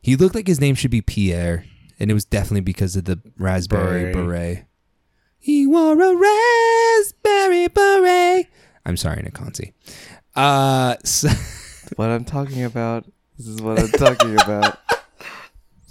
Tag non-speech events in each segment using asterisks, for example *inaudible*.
He looked like his name should be Pierre, and it was definitely because of the raspberry Beret. beret. He wore a raspberry beret. I'm sorry, Nikonsi. Uh, *laughs* so, What I'm talking about. This is what I'm talking about.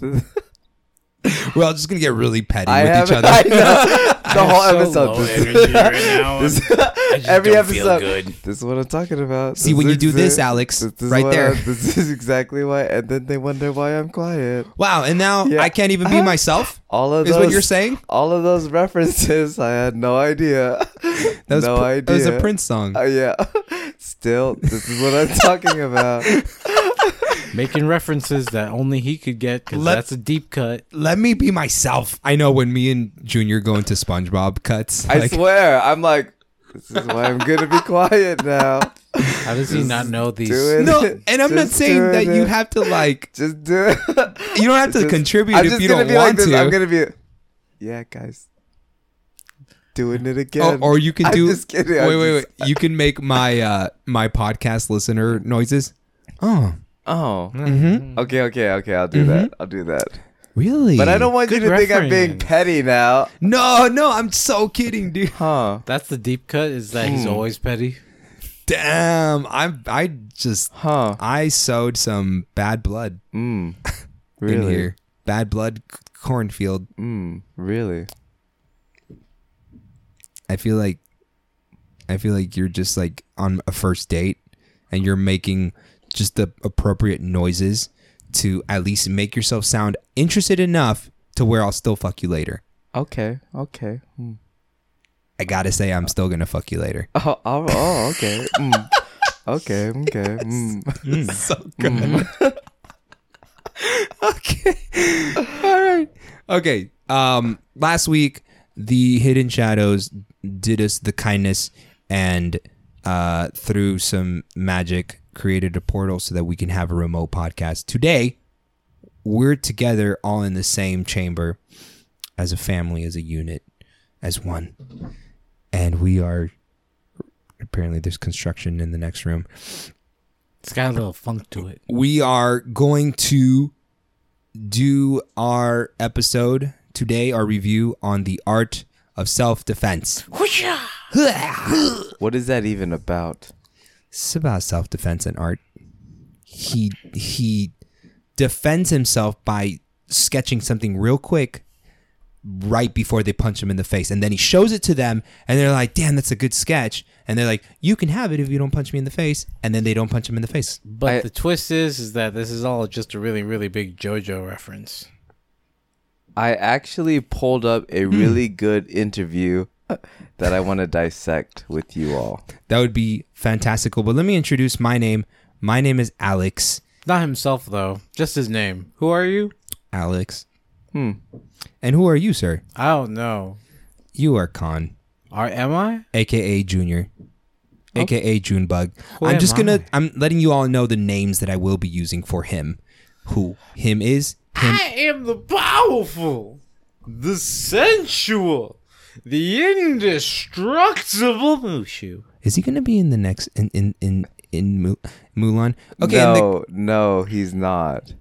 *laughs* we're all just gonna get really petty I with each haven't. other. I know. *laughs* The whole so episode. low this- energy right now. this- I just every don't feel episode. good. This is what I'm talking about. See, when you do this, exa- Alex, this is right there. I- *laughs* this is exactly why, and then they wonder why I'm quiet. Wow, and now Yeah. I can't even be *laughs* myself. All of Is those, what you're saying? All of those references, I had no idea. *laughs* That was no Pr- idea. That was a Prince song. Uh, yeah. Still, this is what I'm talking about. Making references that only he could get because that's a deep cut. Let me be myself. I know when me and Junior go into SpongeBob cuts. I like, swear, I'm like, this is why I'm gonna be quiet now. *laughs* How does he not know these? do no, *laughs* and I'm not saying doing that you have to like. *laughs* Just do it. You don't have to Just- contribute I'm if you don't be like want this. to. I'm gonna be, yeah, guys, doing it Oh, again. or you can I'm do. just kidding. Wait, I'm wait, just- wait. You can make my uh my podcast listener noises. Oh, Oh, Mhm. okay, okay, okay. I'll do Mhm. that. I'll do that. Really? But I don't want Good you to think I'm being reference. petty now. No, no. I'm so kidding, dude. Huh? That's the deep cut. Is that he's Hmm. always petty? Damn. I'm. I just. Huh? I sowed some bad blood Mm. *laughs* in Really? here. Bad blood c- cornfield. Mm. Really? I feel like I feel like you're just like on a first date and you're making just the appropriate noises to at least make yourself sound interested enough to where I'll still fuck you later. Okay. Okay. Mm. I gotta say I'm still gonna fuck you later. *laughs* Oh. Oh. oh okay. Mm. Okay. Okay. Mm. *laughs* so good. *laughs* okay. All right. Okay. Um last week the Hidden Shadows did us the kindness and uh through some magic created a portal so that we can have a remote podcast. Today we're together all in the same chamber as a family, as a unit, as one. And we are apparently there's construction in the next room It's got a little funk to it. we are going to do our episode today, our review on the art of self defense. What is that even about? It's about self defense and art. He he defends himself by sketching something real quick right before they punch him in the face. And then he shows it to them and they're like, damn, that's a good sketch. And they're like, you can have it if you don't punch me in the face. And then they don't punch him in the face. But I- the twist is, is that this is all just a really, really big JoJo reference. I actually pulled up a Hmm. really good interview that I want to dissect with you all. That would be fantastical. But let me introduce my name. My name is Alex. Not himself though, just his name. Who are you? Alex. Hmm. And who are you, sir? I don't know. You are Khan, Are am I? aka Junior, aka Junebug. Who I'm am just gonna. I? I'm letting you all know the names that I will be using for him. Who him is him. I am the powerful, the sensual, the indestructible Mushu. Is he gonna be in the next in in in in Mu- Mulan? Okay. and the- no, no, he's not.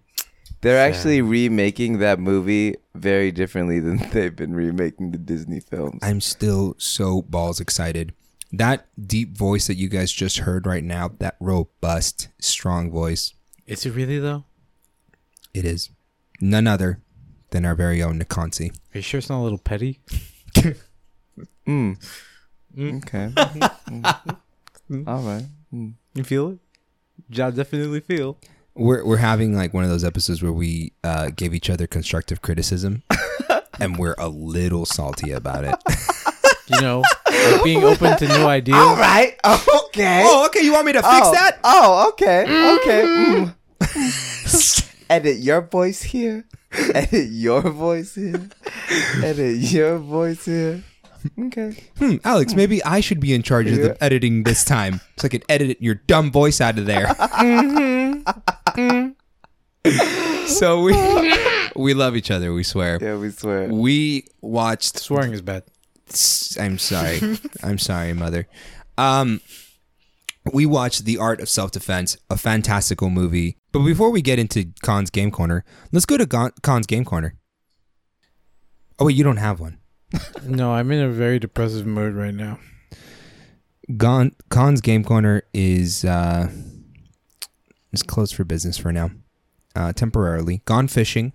They're actually remaking that movie very differently than *laughs* they've been remaking the Disney films. I'm still so balls excited. That deep voice that you guys just heard right now, that robust, strong voice, Is it really though? it is none other than our very own Nikonsi. Are you sure it's not a little petty? *laughs* Mm. Mm. Okay. *laughs* Mm. All right. Mm. You feel it? Yeah, definitely feel. We're we're having like one of those episodes where we uh, gave each other constructive criticism, *laughs* and we're a little salty about it. You know, like being open to new ideas. All right. Okay. oh, okay. You want me to fix oh. that? Oh, okay. Okay. Mm. *laughs* Edit your voice here. Edit your voice here. Edit your voice here. Okay. Hmm, Alex, maybe I should be in charge of the editing this time, so I can edit your dumb voice out of there. *laughs* so we we love each other. We swear. Yeah, we swear. We watched Swearing is bad. I'm sorry. I'm sorry, mother. Um, we watched The Art of Self Defense, a fantastical movie. But before we get into Khan's Game Corner, let's go to Gon- Khan's Game Corner. Oh wait, you don't have one. No, I'm in a very depressive mood right now. Gon- Khan's Game Corner is uh, is closed for business for now, uh, temporarily. Gone fishing,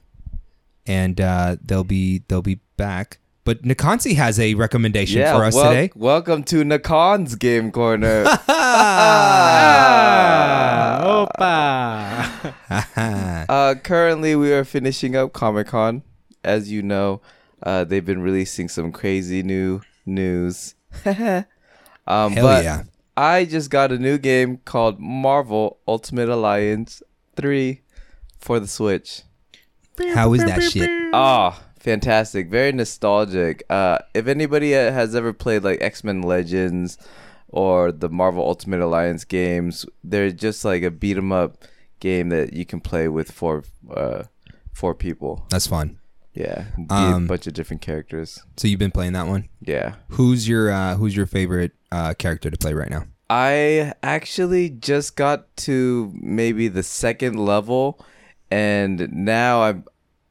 and uh, they'll be they'll be back. But Nakansi has a recommendation Yeah, for us wel- today. welcome to Nakon's Game Corner. *laughs* Ah, Opa! uh, currently, we are finishing up Comic Con. As you know, uh, they've been releasing some crazy new news. *laughs* um, Hell but yeah! I just got a new game called Marvel Ultimate Alliance 3 for the Switch. How is that shit? Ah, fantastic. Very nostalgic. Uh, if anybody has ever played like X Men Legends or the Marvel Ultimate Alliance games, they're just like a beat 'em up game that you can play with four, uh, four people. That's fun. Yeah, be Um, a bunch of different characters. So you've been playing that one. Yeah. Who's your uh, Who's your favorite uh, character to play right now? I actually just got to maybe the second level, and now I'm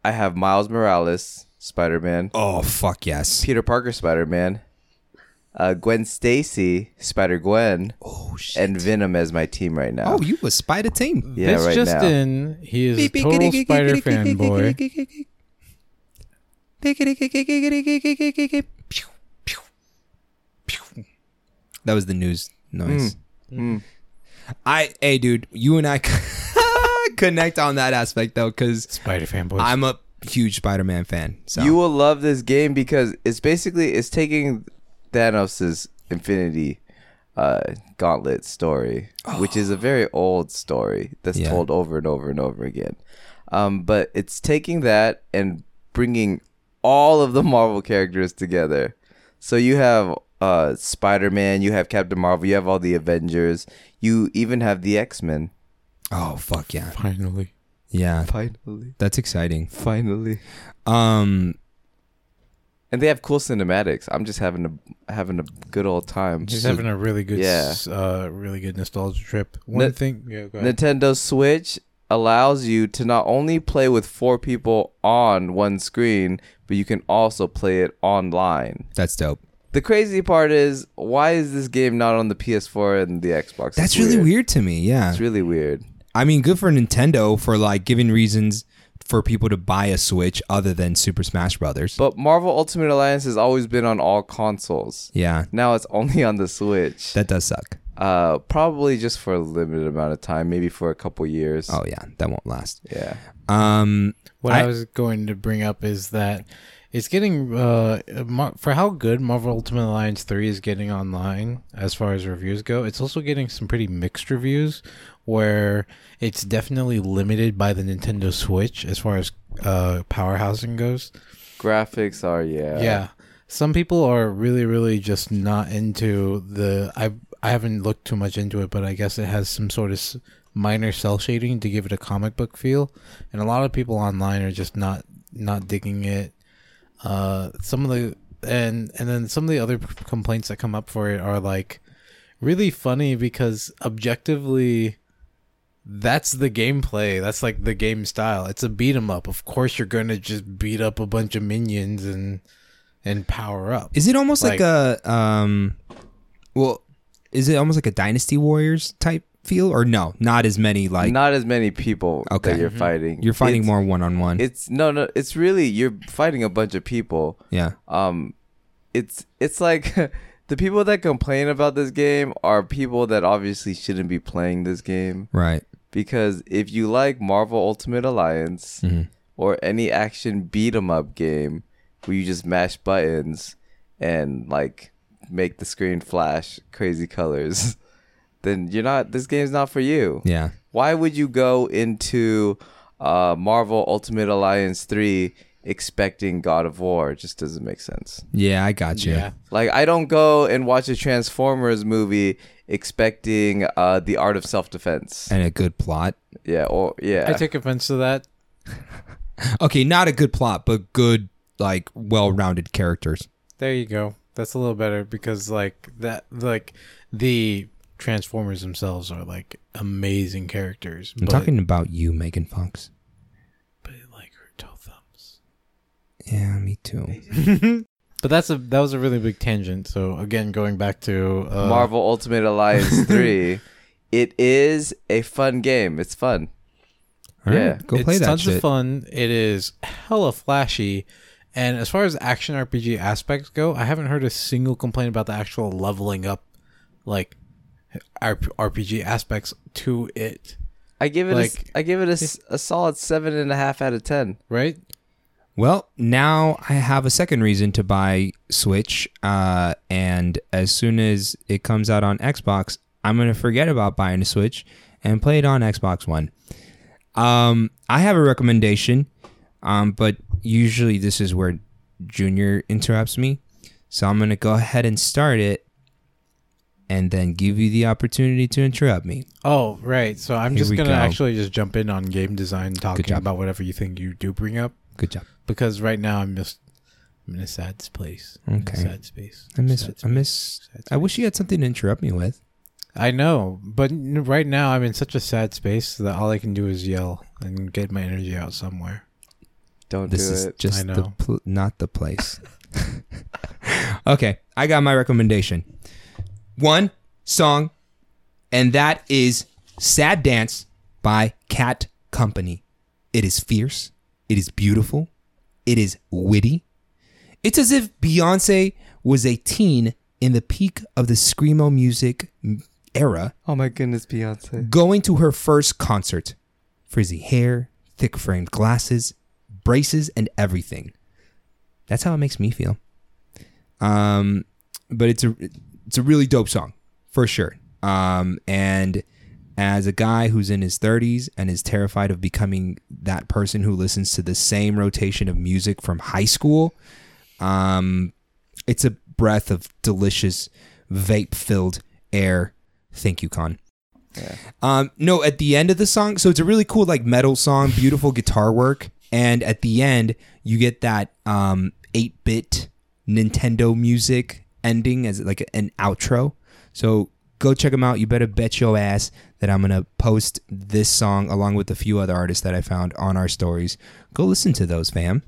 I have Miles Morales, Spider Man, Oh fuck yes! Peter Parker, Spider Man, uh, Gwen Stacy, Spider Gwen, Oh shit! and Venom as my team right now. oh, you a spider team. Yeah, this right just now. in, he is a total Spider fanboy. That was the news noise. Mm. I, hey, dude, you and I *laughs* connect on that aspect though, because Spider fanboy. I'm a huge Spider-Man fan. So You will love this game because it's basically it's taking Thanos's Infinity uh, Gauntlet story, which is a very old story that's Yeah. told over and over and over again. Um, but it's taking that and bringing all of the Marvel characters together. So you have uh, Spider Man, you have Captain Marvel, you have all the Avengers, you even have the X Men. oh fuck yeah, Finally. yeah, Finally, that's exciting. finally. Um, And they have cool cinematics. I'm just having a having a good old time. Just So- having a really good, Yeah. uh, really good nostalgia trip. One Ne- thing, yeah, go ahead. Nintendo Switch allows you to not only play with four people on one screen, but you can also play it online. that's dope. The crazy part is, why is this game not on the PS4 and the Xbox? That's It's really weird to me. Yeah, It's really weird. I mean, good for Nintendo for like giving reasons for people to buy a Switch other than Super Smash Brothers. But Marvel Ultimate Alliance has always been on all consoles. yeah, Now it's only on the Switch. that does suck. Uh, probably just for a limited amount of time, maybe for a couple years. Oh yeah, that won't last. Yeah. Um, What I, I- was going to bring up is that it's getting uh for how good Marvel Ultimate Alliance 3 is getting online as far as reviews go. It's also getting some pretty mixed reviews where it's definitely limited by the Nintendo Switch as far as uh powerhousing goes. Graphics are, yeah. Yeah. Some people are really, really just not into the. I I haven't looked too much into it, but I guess it has some sort of minor cel shading to give it a comic book feel, and a lot of people online are just not not digging it. Uh, some of the and and then some of the other complaints that come up for it are like really funny because objectively that's the gameplay. That's like the game style. It's a beat 'em up. Of course, you're gonna just beat up a bunch of minions and and power up. is it almost like, Like- a um, well, is it almost like a Dynasty Warriors type feel, or no? Not as many. Like not as many people Okay. that you're fighting. you're fighting It's- more one on one. It's no, no. It's really you're fighting a bunch of people. Yeah, Um, it's it's like *laughs* the people that complain about this game are people that obviously shouldn't be playing this game right. because if you like Marvel Ultimate Alliance Mhm. or any action beat 'em up game where you just mash buttons and like make the screen flash crazy colors, *laughs* then you're not. This game's not for you Yeah. why would you go into uh, Marvel Ultimate Alliance 3 expecting God of War? It just doesn't make sense. Yeah, I got you. Yeah. Like, I don't go and watch a Transformers movie expecting uh, the art of self defense. And a good plot. Yeah, or, yeah. I take offense to that. *laughs* Okay, not a good plot, but good, like, well-rounded characters. There you go. That's a little better because like that like the Transformers themselves are like amazing characters. I'm but, talking about you, Megan Fox. but like her toe thumbs. Yeah, me too. *laughs* But that's a that was a really big tangent. So again, going back to uh, Marvel Ultimate Alliance *laughs* 3. It is a fun game. It's fun. All right, Yeah. go it's play that tons shit. of fun. It is hella flashy, and as far as action RPG aspects go, I haven't heard a single complaint about the actual leveling up, like RPG aspects to it. I give it Like- a, I give it a s- a, solid seven and a half out of ten. Right? Well, now I have a second reason to buy Switch, uh, and as soon as it comes out on Xbox, I'm gonna forget about buying a Switch and play it on Xbox One. Um, I have a recommendation, um, but usually this is where Junior interrupts me, so I'm gonna go ahead and start it, and then give you the opportunity to interrupt me. Oh, right. So I'm Here just gonna actually just jump in on game design, talking about whatever you think you do bring up, Good job. because right now I'm just I'm in a sad place. I'm in a Okay. sad space. I miss. Sad I miss. I wish you had something to interrupt me with. I know, but right now I'm in such a sad space that all I can do is yell and get my energy out somewhere. Don't This do is it. just I the pl- not the place. *laughs* okay, I got my recommendation. One song, and that is "Sad Dance" by Cat Company. It is fierce. It is beautiful. It is witty. It's as if Beyonce was a teen in the peak of the screamo music era Oh my goodness, Beyonce. going to her first concert. Frizzy hair, thick framed glasses, braces, and everything. That's how it makes me feel. Um, but it's a it's a really dope song for sure. Um, and as a guy who's in his 30s and is terrified of becoming that person who listens to the same rotation of music from high school, um, it's a breath of delicious vape filled air. Thank you, Khan. Um, no, at the end of the song, so it's a really cool like metal song, beautiful guitar work, and at the end you get that um 8-bit Nintendo music ending as like an outro. So go check them out. You better bet your ass that I'm gonna post this song along with a few other artists that I found on our stories. Go listen to those, fam,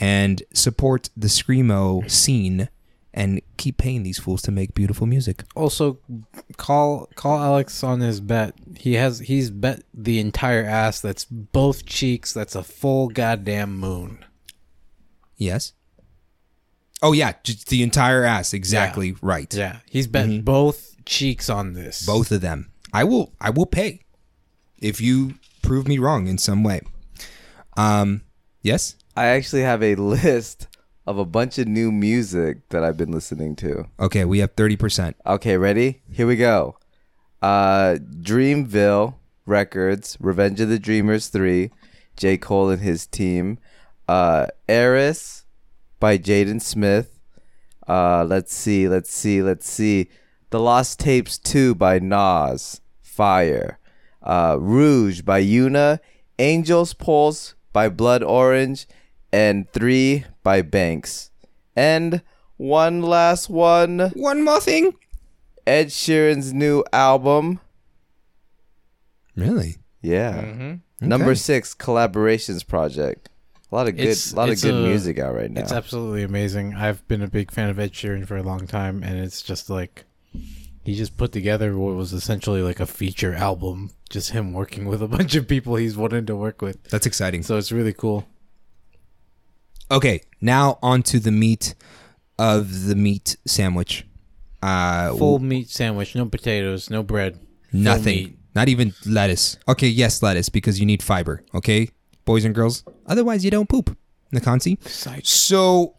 and support the screamo scene. And keep paying these fools to make beautiful music. Also, call call Alex on his bet. He has he's bet the entire ass. That's both cheeks. That's a full goddamn moon. Yes. Oh yeah, just the entire ass. Exactly right. Yeah, he's bet both cheeks on this. Both of them. I will. I will pay if you prove me wrong in some way. Um. Yes. I actually have a *laughs* list of a bunch of new music that I've been listening to. Okay. We have thirty percent. Okay, ready? Here we go. Uh, Dreamville Records, Revenge of the Dreamers 3, J. Cole and his team. Uh, Erys by Jaden Smith. Uh, let's see, let's see, let's see. The Lost Tapes 2 by Nas. Fire. Uh, Rouge by Yuna. Angels Pulse by Blood Orange. And 3 by Banks. And one last one. One more thing. Ed Sheeran's new album. Really? Yeah. Mm-hmm. Number Okay. six, collaborations project. A lot of good, It's- a lot of good a- music out right now. It's absolutely amazing. I've been a big fan of Ed Sheeran for a long time, and it's just like he just put together what was essentially like a feature album, just him working with a *laughs* bunch of people he's wanted to work with. That's exciting. So it's really cool. Okay. Now on to the meat of the meat sandwich. Uh, Full meat sandwich, no potatoes, no bread. Nothing. Not even lettuce. Okay, yes, lettuce because you need fiber. Okay, boys and girls. Otherwise, you don't poop. Nakansi. So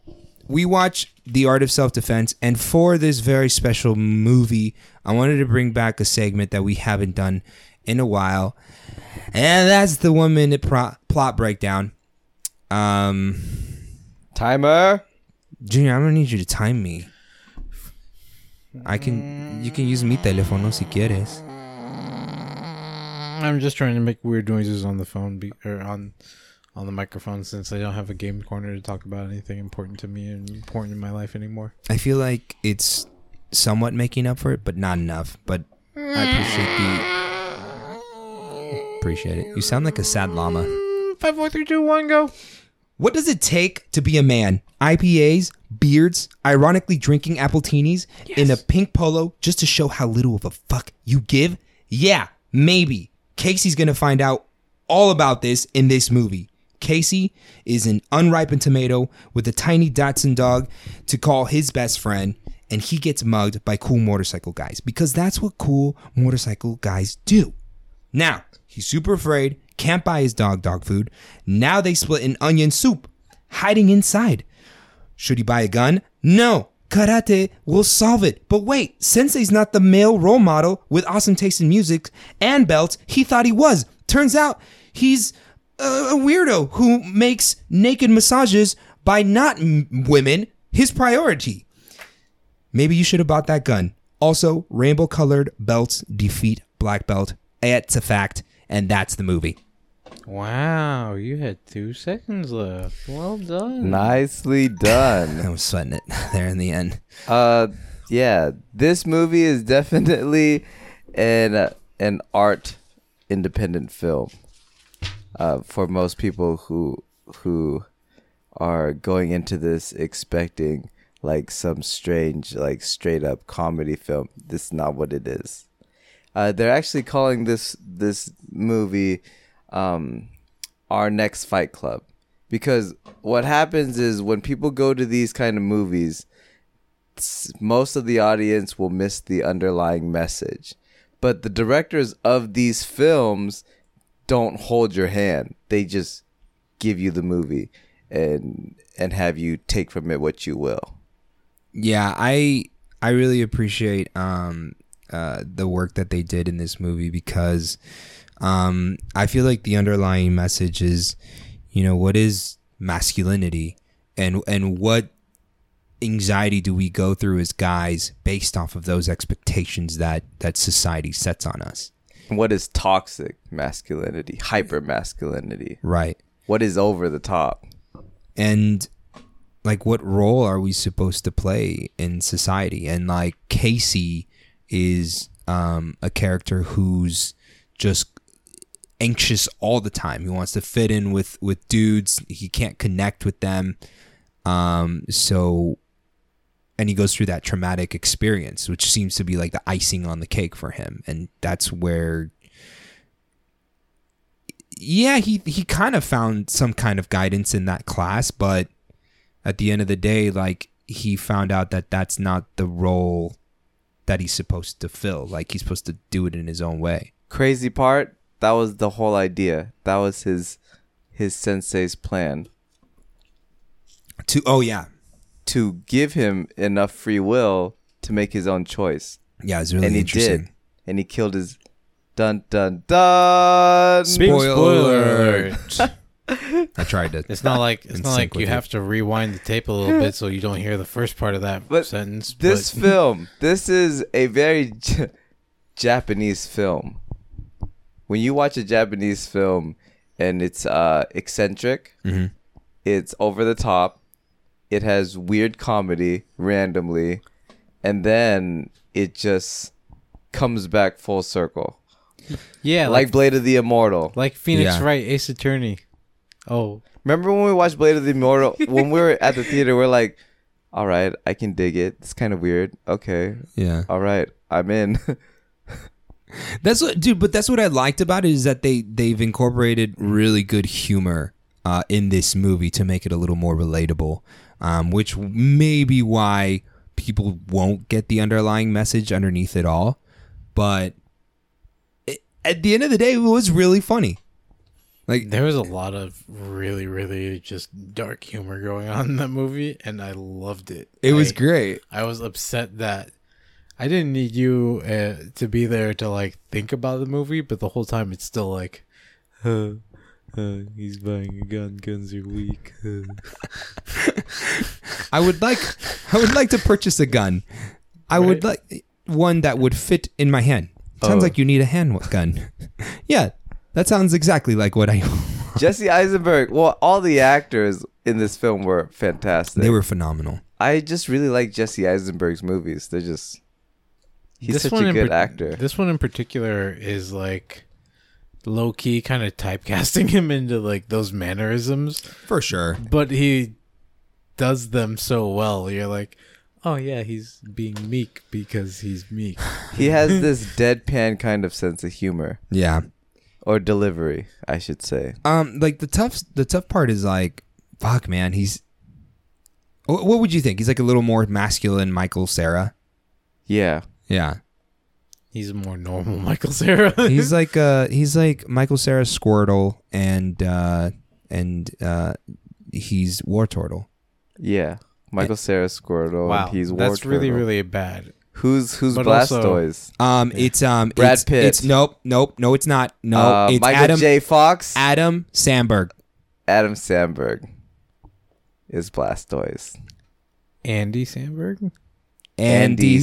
we watch The Art of Self Defense, and for this very special movie, I wanted to bring back a segment that we haven't done in a while, and that's the one minute pro- plot breakdown. Um, Timer. Junior, I'm gonna need you to time me. I can. You can use mi teléfono si quieres. I'm just trying to make weird noises on the phone be, or on on the microphone since I don't have a game corner to talk about anything important to me and important in my life anymore. I feel like it's somewhat making up for it, but not enough. But I appreciate the appreciate it. You sound like a sad llama. Five, four, three, two, one, go. What does it take to be a man? IPAs, beards, ironically drinking appletinis in a pink polo just to show how little of a fuck you give? Yeah, maybe. Casey's gonna find out all about this in this movie. Casey is an unripened tomato with a tiny dachshund dog to call his best friend, and he gets mugged by cool motorcycle guys because that's what cool motorcycle guys do. Now, he's super afraid, can't buy his dog dog food. Now they split an onion soup, hiding inside. Should he buy a gun? No. Karate will solve it. But wait, Sensei's not the male role model with awesome taste in music and belts he thought he was. Turns out he's a, weirdo who makes naked massages by not m- women his priority. Maybe you should have bought that gun. Also, rainbow colored belts defeat black belt. It's a fact, and that's the movie. Wow, you had two seconds left. Well done. Nicely done. *laughs* I was sweating it *laughs* there in the end. Uh, yeah, this movie is definitely an uh, an art independent film. Uh, for most people who who are going into this expecting like some strange, like straight up comedy film, this is not what it is. Uh, they're actually calling this this movie um, our next Fight Club because what happens is when people go to these kind of movies most of the audience will miss the underlying message. But the directors of these films don't hold your hand. They just give you the movie and and have you take from it what you will. Yeah, I I really appreciate um uh the work that they did in this movie because um I feel like the underlying message is you know what is masculinity and and what anxiety do we go through as guys based off of those expectations that that society sets on us. What is toxic masculinity? Hyper masculinity. Right. What is over the top? and like what role are we supposed to play in society and like casey is um a character who's just anxious all the time. He wants to fit in with with dudes. He can't connect with them. Um so and he goes through that traumatic experience which seems to be like the icing on the cake for him. And that's where yeah, he he kind of found some kind of guidance in that class, but at the end of the day, like he found out that that's not the role that he's supposed to fill. Like he's supposed to do it in his own way. Crazy part, that was the whole idea. That was his his sensei's plan To oh yeah, to give him enough free will to make his own choice. yeah, it's really and he interesting. did. And he killed his dun dun dun. Big Spoiler spoiler. *laughs* I tried to. It's not like it's not like you with have to rewind the tape a little bit so you don't hear the first part of that But sentence. This but film, this is a very J- Japanese film. When you watch a Japanese film and it's uh, eccentric, Mhm. it's over the top, it has weird comedy randomly, and then it just comes back full circle. yeah, like like Blade of the Immortal. like Phoenix Yeah. Wright, Ace Attorney. Oh, Remember when we watched Blade of the Immortal? *laughs* when we were at the theater, we're like, all right, I can dig it. It's kind of weird. Okay. Yeah, All right, I'm in. *laughs* that's what, dude. But that's what I liked about it is that they they've incorporated really good humor uh, in this movie to make it a little more relatable, um, which may be why people won't get the underlying message underneath it all. But it, at the end of the day, it was really funny. Like there was a lot of really, really just dark humor going on in that movie, and I loved it. it was great. I was upset that I didn't need you uh, to be there to like think about the movie, but the whole time it's still like, *laughs* uh, uh, he's buying a gun. Guns are weak. uh." *laughs* I would like I would like to purchase a gun. I would Right. like one that would fit in my hand. Sounds Oh. like you need a hand gun. *laughs* yeah, that sounds exactly like what I. Jesse Eisenberg. Well, all the actors in this film were fantastic. they were phenomenal. I just really like Jesse Eisenberg's movies. They're just He's such a good par- actor. This one in particular is like low key kind of typecasting *laughs* him into like those mannerisms, For sure. but he does them so well. You're like, oh yeah, he's being meek because he's meek. *laughs* He has this deadpan kind of sense of humor Yeah. or delivery, I should say. Um, like the tough the tough part is like, fuck, man. He's. What would you think? He's like a little more masculine, Michael Cera. Yeah. Yeah. He's a more normal *laughs* Michael Cera. He's like uh he's like Michael Cera Squirtle and uh and uh he's Wartortle. Yeah. Michael Cera Squirtle. wow, And he's War that's really Turtle. really bad. Who's who's But also- Blastoise? Um, it's um Brad it's, Pitt. It's nope, nope, no, it's not. No, uh, it's Michael Adam J. Fox. Adam Sandberg. Adam Sandberg is Blastoise. Andy Samberg. Andy Andy Samberg.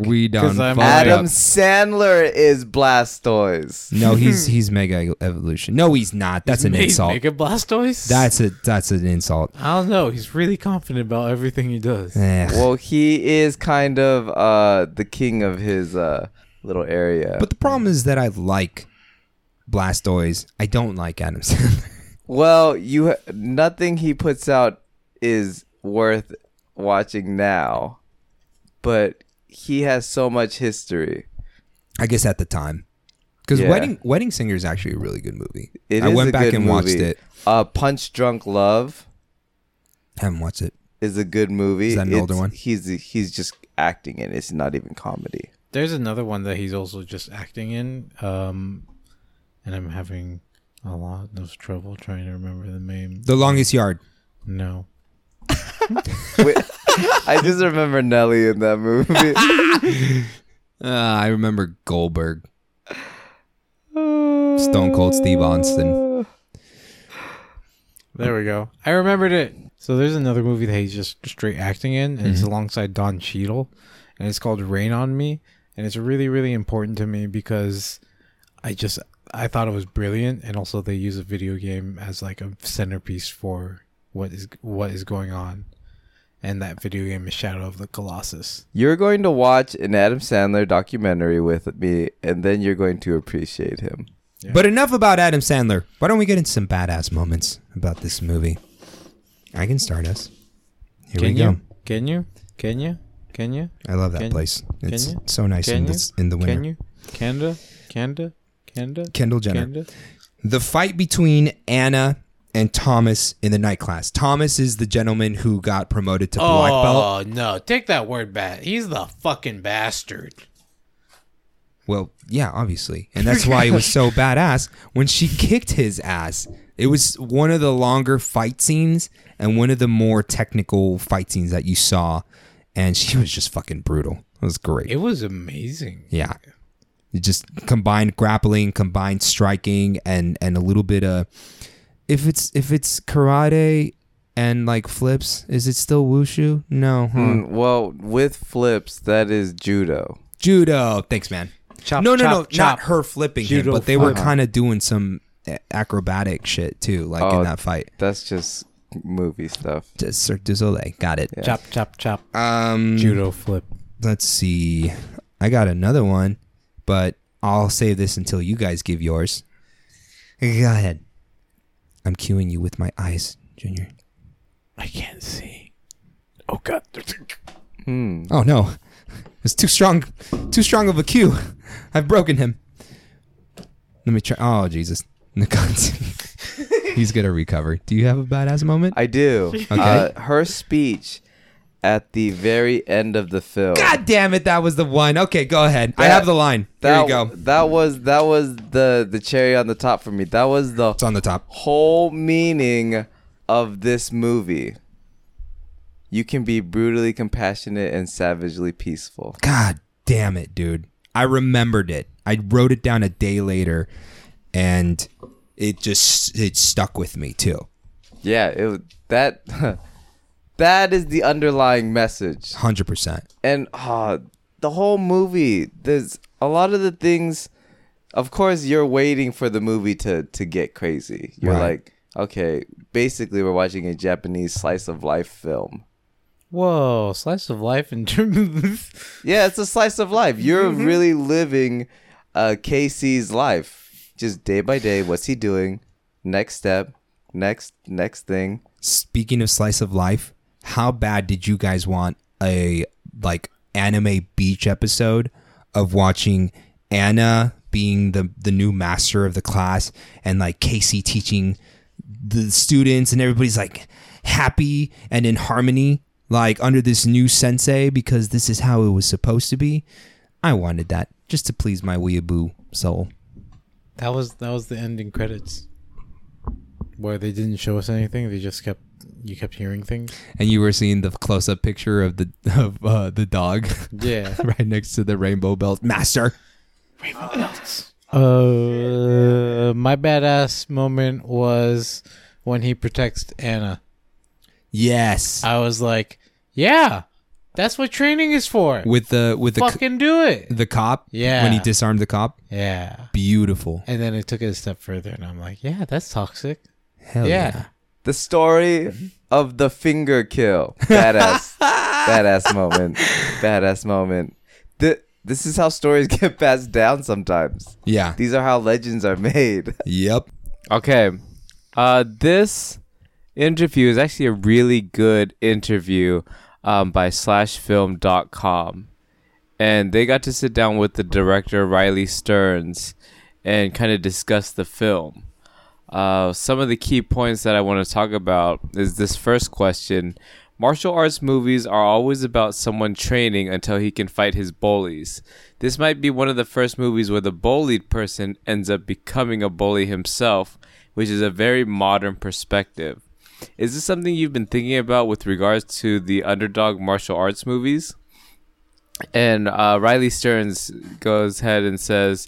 Sandberg. We done 'Cause I'm fucked Adam up. Sandler is Blastoise. No, *laughs* he's he's Mega Evolution. No, he's not. That's an Made insult. Mega Blastoise. That's a that's an insult. I don't know. He's really confident about everything he does. Eh. Well, he is kind of uh the king of his uh little area. But the problem is that I like Blastoise. I don't like Adam *laughs* Sandler. well, you nothing he puts out is worth watching now. But he has so much history. I guess at the time. Because Yeah. Wedding Wedding Singer is actually a really good movie. It I is went a back good and watched it. Uh Punch Drunk Love Haven't watched it. is a good movie. Is that an older one? He's he's just acting in. It's not even comedy. There's another one that he's also just acting in, um, and I'm having a lot of trouble trying to remember the name. The Longest Yard. No, *laughs* Wait, I just remember Nelly in that movie. Uh, *laughs* I remember Goldberg. Stone Cold Steve Austin. there we go. I remembered it. So there's another movie that he's just straight acting in, and it's Mm-hmm. alongside Don Cheadle, and it's called Rain on Me, and it's really really important to me because I just I thought it was brilliant, and also they use a video game as like a centerpiece for what is what is going on, and that video game is Shadow of the Colossus. You're going to watch an Adam Sandler documentary with me, and then you're going to appreciate him. Yeah. But enough about Adam Sandler. Why don't we get into some badass moments about this movie? I can start us. Here Can we you? go. Can you? Can you? Can you? I love that Can- place. It's you? so nice Can in you? this in the winter. Can you? Canada? Canada? Canada? Kendall Jenner. Canada? The fight between Anna and Thomas in the night class. Thomas is the gentleman who got promoted to black belt. Oh no! Take that word back. He's the fucking bastard. Well, yeah, obviously. And that's why he was so *laughs* badass when she kicked his ass. It was one of the longer fight scenes and one of the more technical fight scenes that you saw. And she was just fucking brutal. It was great. It was amazing. yeah. It just combined grappling, combined striking and and a little bit of if it's if it's karate and like flips, is it still wushu? No. huh? Hmm, well, with flips, that is judo. Judo. Thanks, man. Chop, no, no, chop, no, chop. not her flipping him, Judo but they were flip. kind of doing some acrobatic shit too, like Oh. in that fight. That's just movie stuff. Just Cirque du Soleil, got it. Yeah. Chop, chop, chop. Um, Judo flip. Let's see. I got another one, but I'll save this until you guys give yours. Go ahead. I'm cueing you with my eyes, Junior. I can't see. Oh god. Hmm. Oh no, it's too strong, too strong of a cue. I've broken him. Let me try. Oh Jesus, *laughs* he's gonna recover. Do you have a badass moment? I do. Okay. Uh, her speech at the very end of the film. God damn it, that was the one. Okay, go ahead. I have the line. There that, you go. That was that was the the cherry on the top for me. That was the It's on the top. whole meaning of this movie. You can be brutally compassionate and savagely peaceful. God damn it, dude. I remembered it. I wrote it down a day later, and it just it stuck with me too. Yeah, it that *laughs* that is the underlying message. Hundred percent. and uh, the whole movie there's a lot of the things of course you're waiting for the movie to to get crazy you're Right. like okay basically we're watching a japanese slice of life film Whoa, slice of life in terms of Yeah, it's a slice of life. You're really living uh, Casey's life, just day by day. What's he doing? Next step, next next thing. Speaking of slice of life, how bad did you guys want a like anime beach episode of watching Anna being the the new master of the class and like Casey teaching the students and everybody's like happy and in harmony like under this new sensei because this is how it was supposed to be. I wanted that just to please my weeaboo soul. That was that was the ending credits. Where they didn't show us anything, they just kept you kept hearing things. And you were seeing the close up picture of the *laughs* of uh, the dog Yeah. *laughs* right next to the rainbow belt master. Rainbow belts. uh my badass moment was when he protects Anna. Yes. I was like, Yeah, that's what training is for. with the with the Fucking do it. the cop Yeah. when he disarmed the cop Yeah. beautiful And then it took it a step further and I'm like, Yeah, that's toxic. hell yeah. The story of the finger kill. Badass. *laughs* badass moment. Badass moment. The, this is how stories *laughs* get passed down sometimes. yeah These are how legends are made. *laughs* yep Okay. Uh, this interview is actually a really good interview um, by slashfilm.com. And they got to sit down with the director, Riley Stearns, and kind of discuss the film. Uh, some of the key points that I want to talk about is this first question. Martial arts movies are always about someone training until he can fight his bullies. This might be one of the first movies where the bullied person ends up becoming a bully himself, which is a very modern perspective. Is this something you've been thinking about with regards to the underdog martial arts movies? And uh, Riley Stearns goes ahead and says,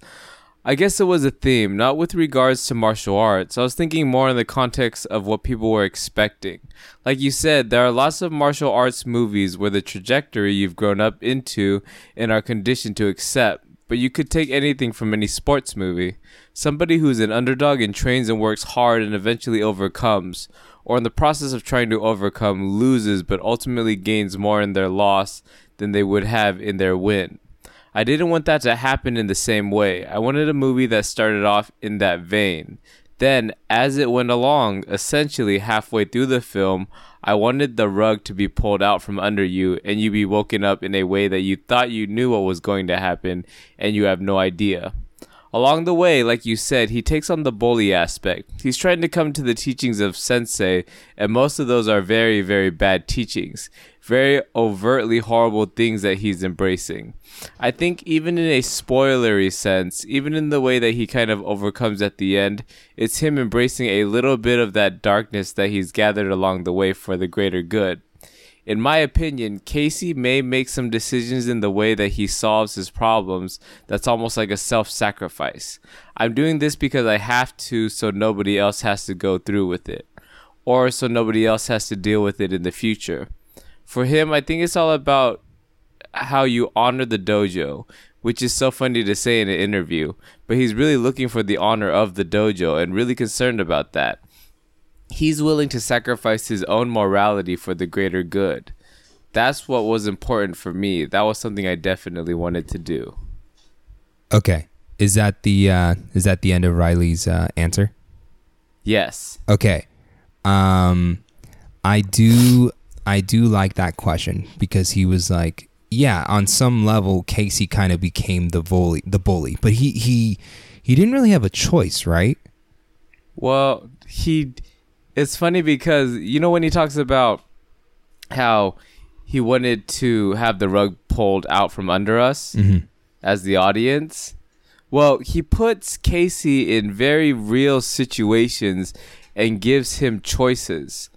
I guess it was a theme, not with regards to martial arts. I was thinking more in the context of what people were expecting. Like you said, there are lots of martial arts movies where the trajectory you've grown up into and are conditioned to accept. But you could take anything from any sports movie. Somebody who's an underdog and trains and works hard and eventually overcomes, or in the process of trying to overcome, loses but ultimately gains more in their loss than they would have in their win. I didn't want that to happen in the same way. I wanted a movie that started off in that vein. Then, as it went along, essentially halfway through the film, I wanted the rug to be pulled out from under you and you be woken up in a way that you thought you knew what was going to happen and you have no idea. Along the way, like you said, he takes on the bully aspect. He's trying to come to the teachings of Sensei, and most of those are very, very bad teachings. Very overtly horrible things that he's embracing. I think, even in a spoilery sense, even in the way that he kind of overcomes at the end, it's him embracing a little bit of that darkness that he's gathered along the way for the greater good. In my opinion, Casey may make some decisions in the way that he solves his problems that's almost like a self sacrifice. I'm doing this because I have to so nobody else has to go through with it, or so nobody else has to deal with it in the future. For him, I think it's all about how you honor the dojo, which is so funny to say in an interview, but he's really looking for the honor of the dojo and really concerned about that he's willing to sacrifice his own morality for the greater good. That's what was important for me. That was something I definitely wanted to do. okay is that the uh is that the end of riley's uh answer Yes. Okay. Um I do I do like that question because he was like, yeah, on some level Casey kind of became the bully the bully, but he he he didn't really have a choice, right? Well, he it's funny because you know when he talks about how he wanted to have the rug pulled out from under us Mhm. as the audience. Well, he puts Casey in very real situations and gives him choices.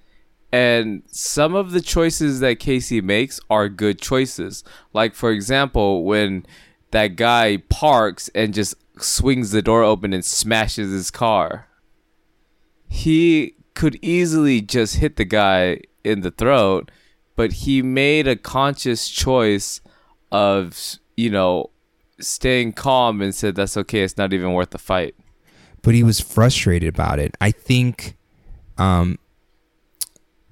And some of the choices that Casey makes are good choices. Like, for example, when that guy parks and just swings the door open and smashes his car. He could easily just hit the guy in the throat, but he made a conscious choice of, you know, staying calm and said, that's okay, it's not even worth the fight. But he was frustrated about it. I think um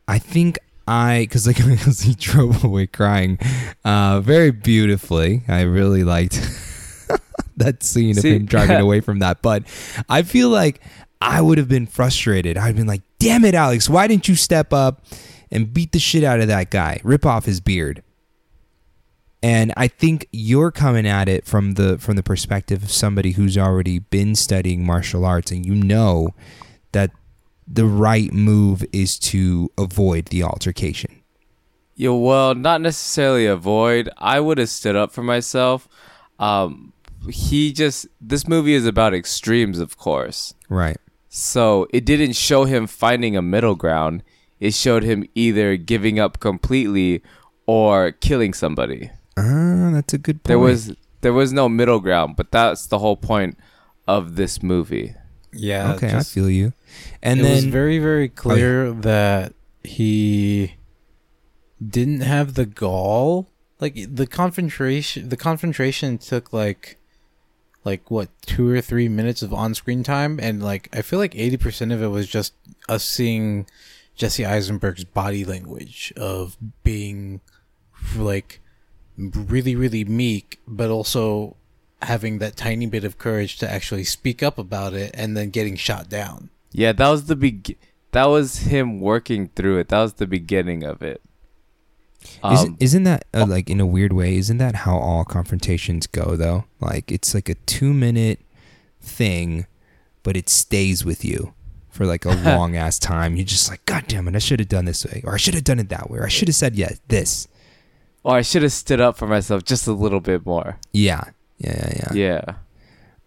I think I because like *laughs* because he drove away crying, uh, very beautifully. I really liked *laughs* that scene See- of him driving *laughs* away from that. But I feel like I would have been frustrated. I'd been like, "Damn it, Alex! Why didn't you step up and beat the shit out of that guy? Rip off his beard." And I think you're coming at it from the from the perspective of somebody who's already been studying martial arts, and you know that the right move is to avoid the altercation. Yeah, well, not necessarily avoid. I would have stood up for myself. Um, he just this movie is about extremes, of course. Right. So it didn't show him finding a middle ground. It showed him either giving up completely or killing somebody. Ah, that's a good point. There was there was no middle ground, but that's the whole point of this movie. Yeah. okay. just- I feel you. And it then was very very oh, clear that he didn't have the gall like the confrontation the confrontation took like like what two or three minutes of on-screen time and like i feel like 80% of it was just us seeing jesse eisenberg's body language of being like really really meek but also having that tiny bit of courage to actually speak up about it and then getting shot down Yeah, that was the beg- that was him working through it. That was the beginning of it. isn't, Um, isn't that uh, like in a weird way? Isn't that how all confrontations go though? Like it's like a two minute thing, but it stays with you for like a *laughs* long ass time. You're just like, God damn it! I should have done this way, or I should have done it that way, or I should have said yeah this. or I should have stood up for myself just a little bit more. Yeah, yeah, yeah. Yeah.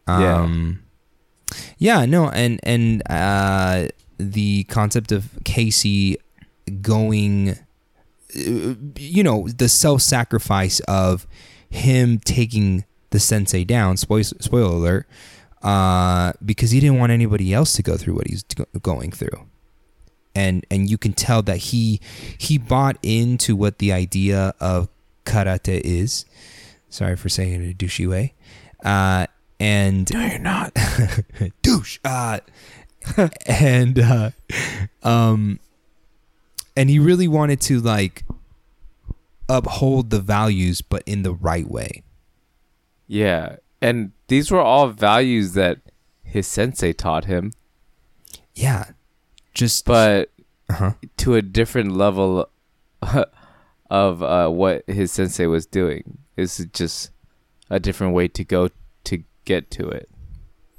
Yeah. Um, yeah, no, and and uh, the concept of Casey going, you know, the self-sacrifice of him taking the sensei down. Spoil, spoiler alert. Uh, because he didn't want anybody else to go through what he's go- going through, and and you can tell that he he bought into what the idea of karate is. Sorry for saying it in a douchey way. Uh, and no you're not *laughs* douche. Uh, and uh, um, and he really wanted to like uphold the values, but in the right way. Yeah. And these were all values that his sensei taught him, Yeah, just but uh-huh. to a different level *laughs* of uh, what his sensei was doing. It's just a different way to go to get to it.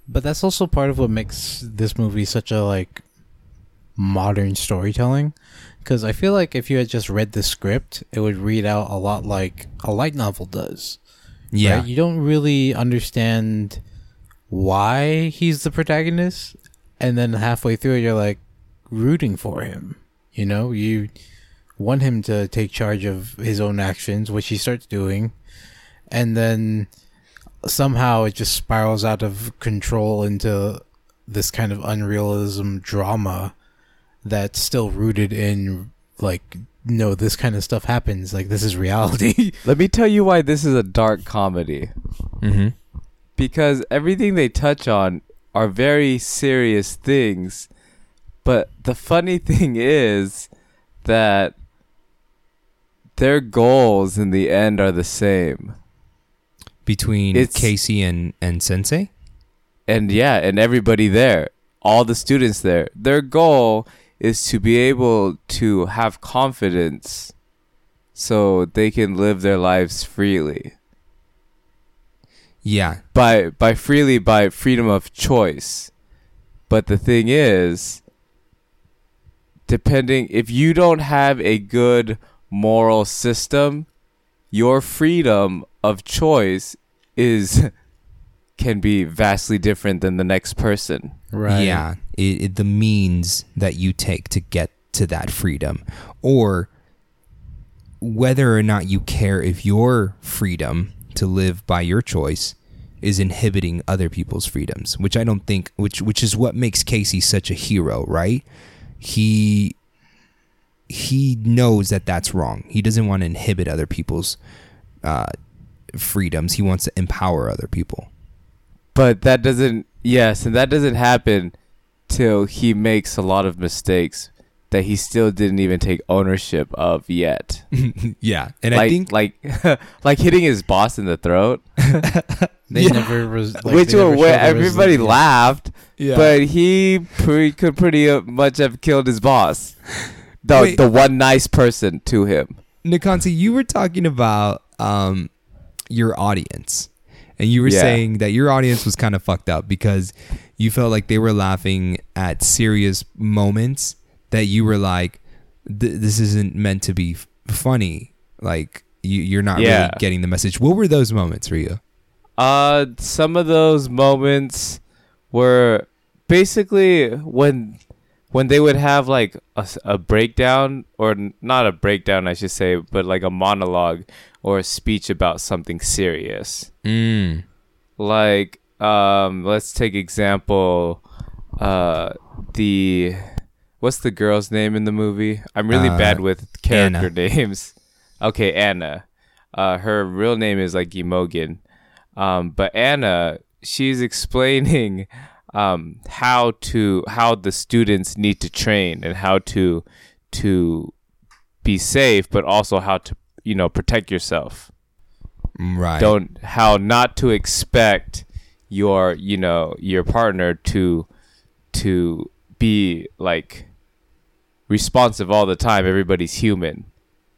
But that's also part of what makes this movie such a like modern storytelling because I feel like if you had just read the script, it would read out a lot like a light novel does. yeah, right? You don't really understand why he's the protagonist and then halfway through you're like rooting for him. You know, you want him to take charge of his own actions, which he starts doing, and then somehow it just spirals out of control into this kind of unrealism drama that's still rooted in like no this kind of stuff happens like this is reality *laughs* Let me tell you why this is a dark comedy. mm-hmm. because everything they touch on are very serious things. But the funny *laughs* thing is that their goals in the end are the same. Between It's- Casey and and Sensei. And yeah, and everybody there, all the students there, their goal is to be able to have confidence so they can live their lives freely. Yeah, by by freely by freedom of choice. But the thing is depending if you don't have a good moral system, your freedom of choice is *laughs* can be vastly different than the next person. Right. Yeah, it, it, the means that you take to get to that freedom, or whether or not you care if your freedom to live by your choice is inhibiting other people's freedoms, which I don't think, which which is what makes Casey such a hero, right? He he knows that that's wrong. He doesn't want to inhibit other people's uh, freedoms. He wants to empower other people. But that doesn't yes, and that doesn't happen till he makes a lot of mistakes that he still didn't even take ownership of yet. *laughs* yeah, and like I think like *laughs* like hitting his boss in the throat, *laughs* They Yeah. never res- like, which they were never where everybody resolution. laughed, yeah. but he pre- could pretty uh, much have killed his boss. The Wait. the one nice person to him. Nikansi, you were talking about um your audience. And you were Yeah. saying that your audience was kind of fucked up because you felt like they were laughing at serious moments that you were like, this isn't meant to be f- funny. Like, you, you're not Yeah. really getting the message. What were those moments for you? Uh, some of those moments were basically when when they would have like a breakdown or n- not a breakdown, I should say, but like a monologue or a speech about something serious. Mm. Like, um, let's take example, uh, the what's the girl's name in the movie? I'm really Uh, bad with character Anna. *laughs* names. Okay, Anna. Uh, her real name is like Imogen. Um, but Anna, she's *laughs* explaining um, how to how the students need to train and how to to be safe, but also how to you know protect yourself. Right. don't how not to expect your you know your partner to to be like responsive all the time. Everybody's human.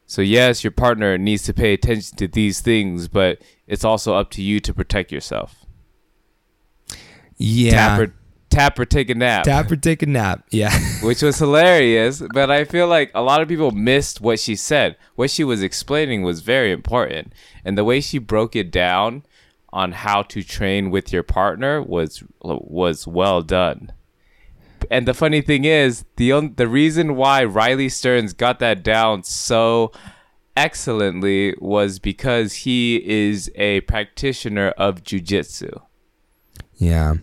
So yes your partner needs to pay attention to these things but it's also up to you to protect yourself Yeah. tap or take a nap Tap or take a nap. Yeah. *laughs* which was hilarious. But I feel like a lot of people missed what she said. What she was explaining was very important, and the way she broke it down on how to train with your partner was was well done. And the funny thing is, the on, the reason why Riley Stearns got that down so excellently was because he is a practitioner of jujitsu. Yeah.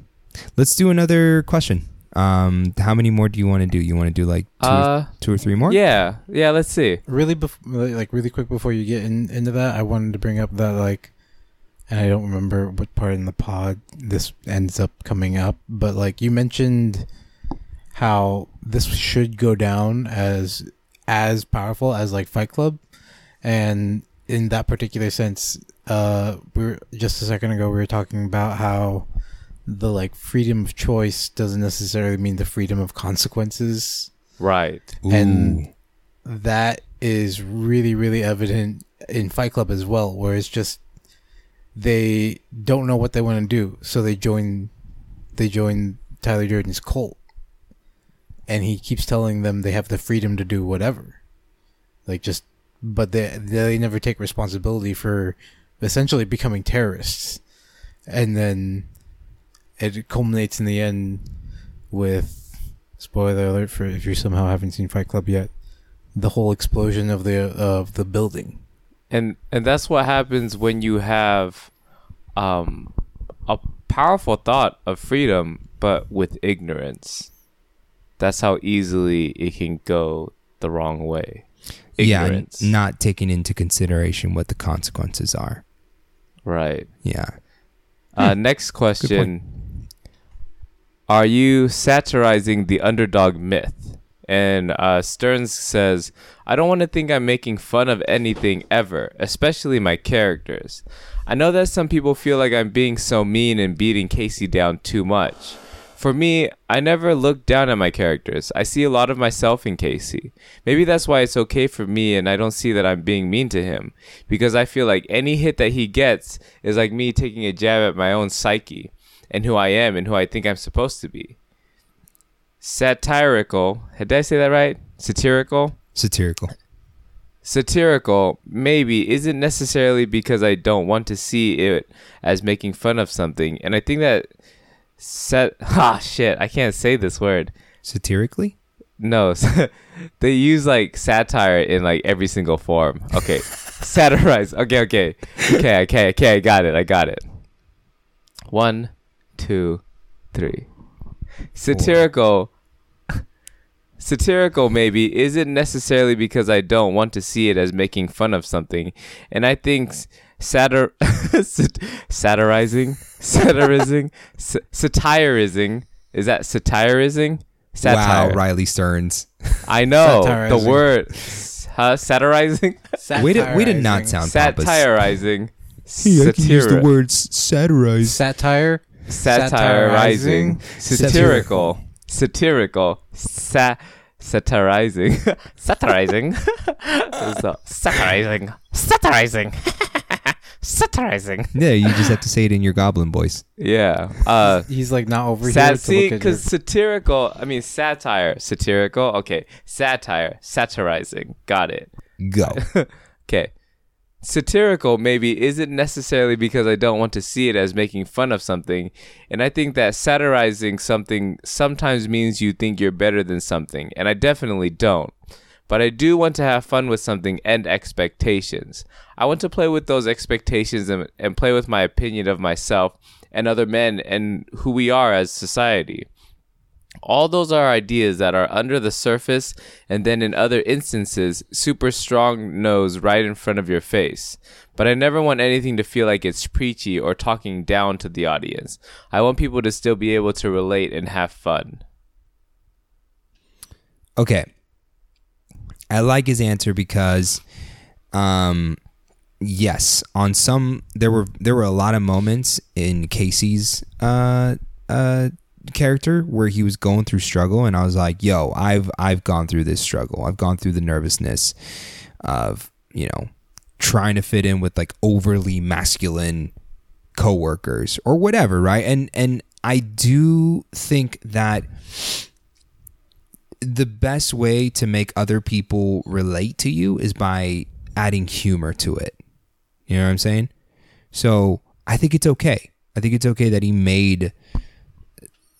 Let's do another question. Um, how many more do you want to do? You want to do like two, or, Uh, two or three more? yeah, yeah. Let's see. really bef- like really quick before you get in, into that i wanted to bring up that like and i don't remember what part in the pod this ends up coming up but like you mentioned how this should go down as as powerful as like fight club and in that particular sense uh we were just a second ago we were talking about how the like freedom of choice doesn't necessarily mean the freedom of consequences. Right. and that is really really evident in fight club as well where it's just they don't know what they want to do so they join they join tyler durden's cult. And he keeps telling them they have the freedom to do whatever. Like just but they they never take responsibility for essentially becoming terrorists. And then it culminates in the end with spoiler alert for if you somehow haven't seen Fight Club yet, the whole explosion of the of the building. and and that's what happens when you have um a powerful thought of freedom but with ignorance. That's how easily it can go the wrong way. Yeah, and not taking into consideration what the consequences are. right. Yeah. uh next question are you satirizing the underdog myth and uh, Stearns says, I don't want to think I'm making fun of anything ever, especially my characters. I know that some people feel like I'm being so mean and beating Casey down too much. For me, I never look down at my characters. I see a lot of myself in Casey. Maybe that's why it's okay for me and I don't see that I'm being mean to him. Because I feel like any hit that he gets is like me taking a jab at my own psyche and who I am and who I think I'm supposed to be. Satirical, did I say that right? Satirical? Satirical. satirical maybe isn't necessarily because I don't want to see it as making fun of something. And I think that set *laughs* ah shit, I can't say this word. Satirically? No, *laughs* they use like satire in like every single form. Okay, *laughs* satirize. Okay, okay, okay, okay, okay. I got it. I got it. One, two, three. Satirical. Satirical maybe isn't necessarily because I don't want to see it as making fun of something, and I think satir *laughs* sat- satirizing, satirizing, *laughs* sa- satirizing is that satirizing, Satire. Wow, Riley Stearns. I know the word. Huh? Satirizing. We did. way to not sound pompous. Satirizing. Hey, I can use the Satira- words satirize. satire. Satirizing, Satirizing. satirical, satirical, sa- satirizing, *laughs* satirizing, satirizing, satirizing, *laughs* satirizing. Yeah, you just have to say it in your goblin voice. Yeah. Uh, He's like not over here Sat- to see, look at because satirical, I mean satire, satirical. Okay, satire, satirizing. Got it. Go. *laughs* Okay. Satirical maybe isn't necessarily because I don't want to see it as making fun of something. And I think that satirizing something sometimes means you think you're better than something. And I definitely don't. But I do want to have fun with something and expectations. I want to play with those expectations and, and play with my opinion of myself and other men and who we are as society. All those are ideas that are under the surface and then in other instances, super strong nose right in front of your face. But I never want anything to feel like it's preachy or talking down to the audience. I want people to still be able to relate and have fun. Okay. I like his answer because um yes, on some there were there were a lot of moments in Casey's uh uh character where he was going through struggle and I was like, "Yo, I've I've gone through this struggle. I've gone through the nervousness of, you know, trying to fit in with like overly masculine coworkers or whatever, right? And and I do think that the best way to make other people relate to you is by adding humor to it. You know what I'm saying? So I think it's okay. I think it's okay that he made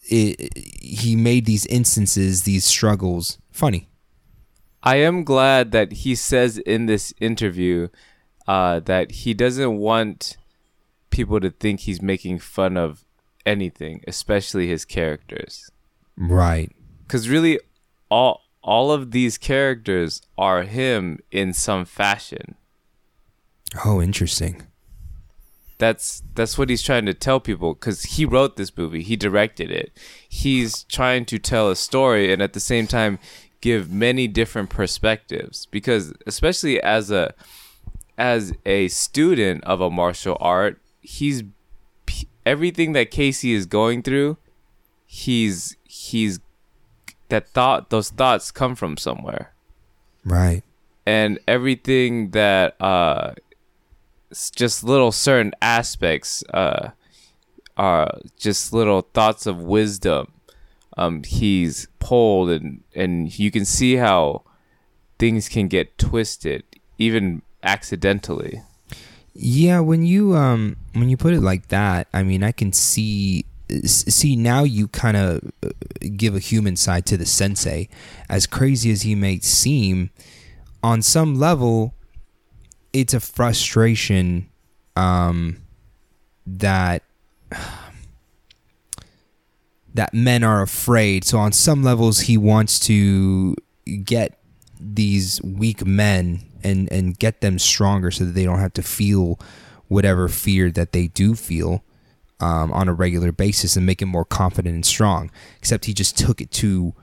it, he made these instances, these struggles, funny. I am glad that he says in this interview uh, that he doesn't want people to think he's making fun of anything, especially his characters. Right. because really all all of these characters are him in some fashion Oh, interesting. That's that's what he's trying to tell people because he wrote this movie. He directed it. He's trying to tell a story and at the same time give many different perspectives because especially as a as a student of a martial art he's everything that casey is going through he's he's that thought those thoughts come from somewhere. Right. and everything that uh just little certain aspects uh are just little thoughts of wisdom um he's pulled and and you can see how things can get twisted even accidentally Yeah, when you um when you put it like that, I mean, I can see see now you kind of give a human side to the sensei. As crazy as he may seem, on some level, it's a frustration um that that men are afraid. So on some levels, he wants to get these weak men and and get them stronger so that they don't have to feel whatever fear that they do feel um, on a regular basis and make them more confident and strong. Except he just took it to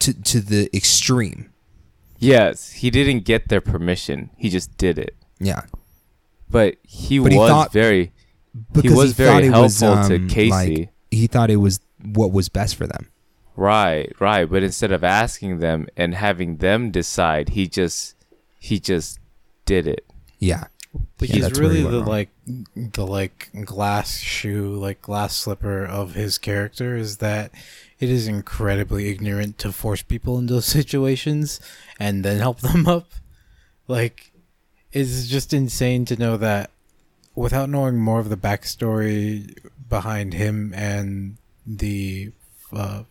to to the extreme. Yes he didn't get their permission he just did it Yeah, but he But he was thought- very He was very thought it was, helpful to um, Casey. Like, he thought it was what was best for them. Right, right. But instead of asking them and having them decide, he just he just did it. Yeah, But Yeah, he's that's where he really the wrong. like the like glass shoe, like glass slipper of his character is that it is incredibly ignorant to force people into those *laughs* situations and then help them *laughs* up. Like it's just insane to know that without knowing more of the backstory behind him and the uh,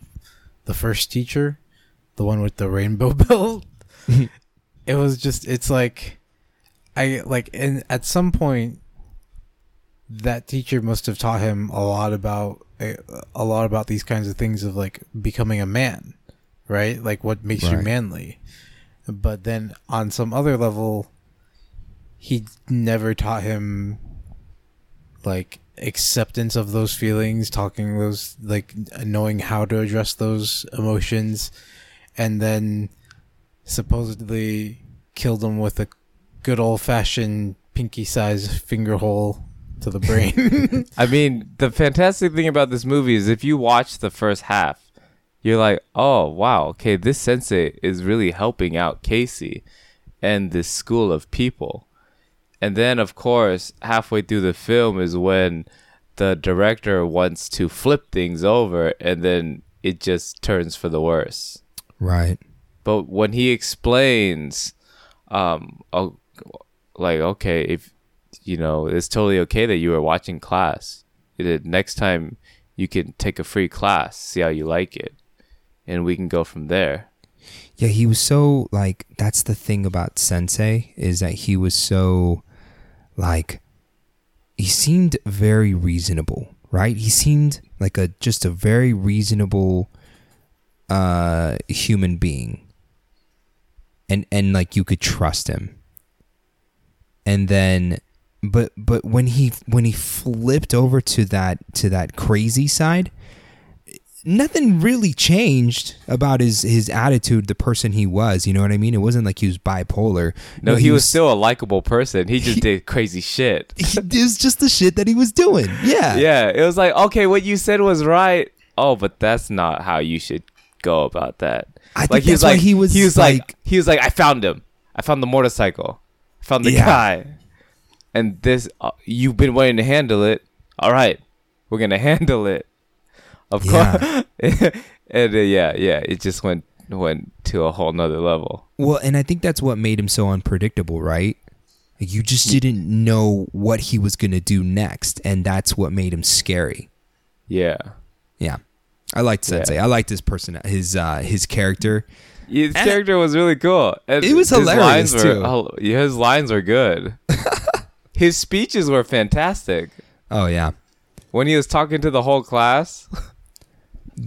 the first teacher, the one with the rainbow *laughs* belt. it was just it's like I like and at some point that teacher must have taught him a lot about a, a lot about these kinds of things of like becoming a man, right? Like what makes you manly. But then on some other level he never taught him like acceptance of those feelings, talking those like knowing how to address those emotions, and then supposedly killed him with a good old fashioned pinky sized finger hole to the brain. *laughs* I mean, the fantastic thing about this movie is if you watch the first half, you're like, oh, wow, okay, this sensei is really helping out Casey and this school of people. And then, of course, halfway through the film is when the director wants to flip things over and then it just turns for the worse. Right. But when he explains, um, oh, like, okay, if you know, it's totally okay that you were watching class. It, next time you can take a free class, see how you like it, and we can go from there. Yeah, he was so like that's the thing about Sensei is that he was so like he seemed very reasonable, right? He seemed like a just a very reasonable uh human being. And and like you could trust him. And then but but when he when he flipped over to that to that crazy side, nothing really changed about his his attitude, the person he was. You know what I mean? It wasn't like he was bipolar. No, he, was, still a likable person. He just He- did crazy shit. *laughs* He, it was just the shit that he was doing. Yeah. *laughs* Yeah, it was like, okay, what you said was right. Oh, but that's not how you should go about that. I think like that's why he was he was like, like- he was like I found him. I found the motorcycle. I found the Yeah. guy. And this uh, you've been waiting to handle it. All right. We're going *laughs* to handle it. Of Yeah. course. *laughs* and uh, yeah, yeah, it just went went to a whole nother level. Well, and I think that's what made him so unpredictable, right? Like you just didn't know what he was gonna do next, and that's what made him scary. Yeah. Yeah. I liked Yeah. Sensei. I liked his person, his uh, his character. His And- character was really cool. And It was his hilarious, were, too. his lines were good. *laughs* his speeches were fantastic. Oh yeah. When he was talking to the whole class,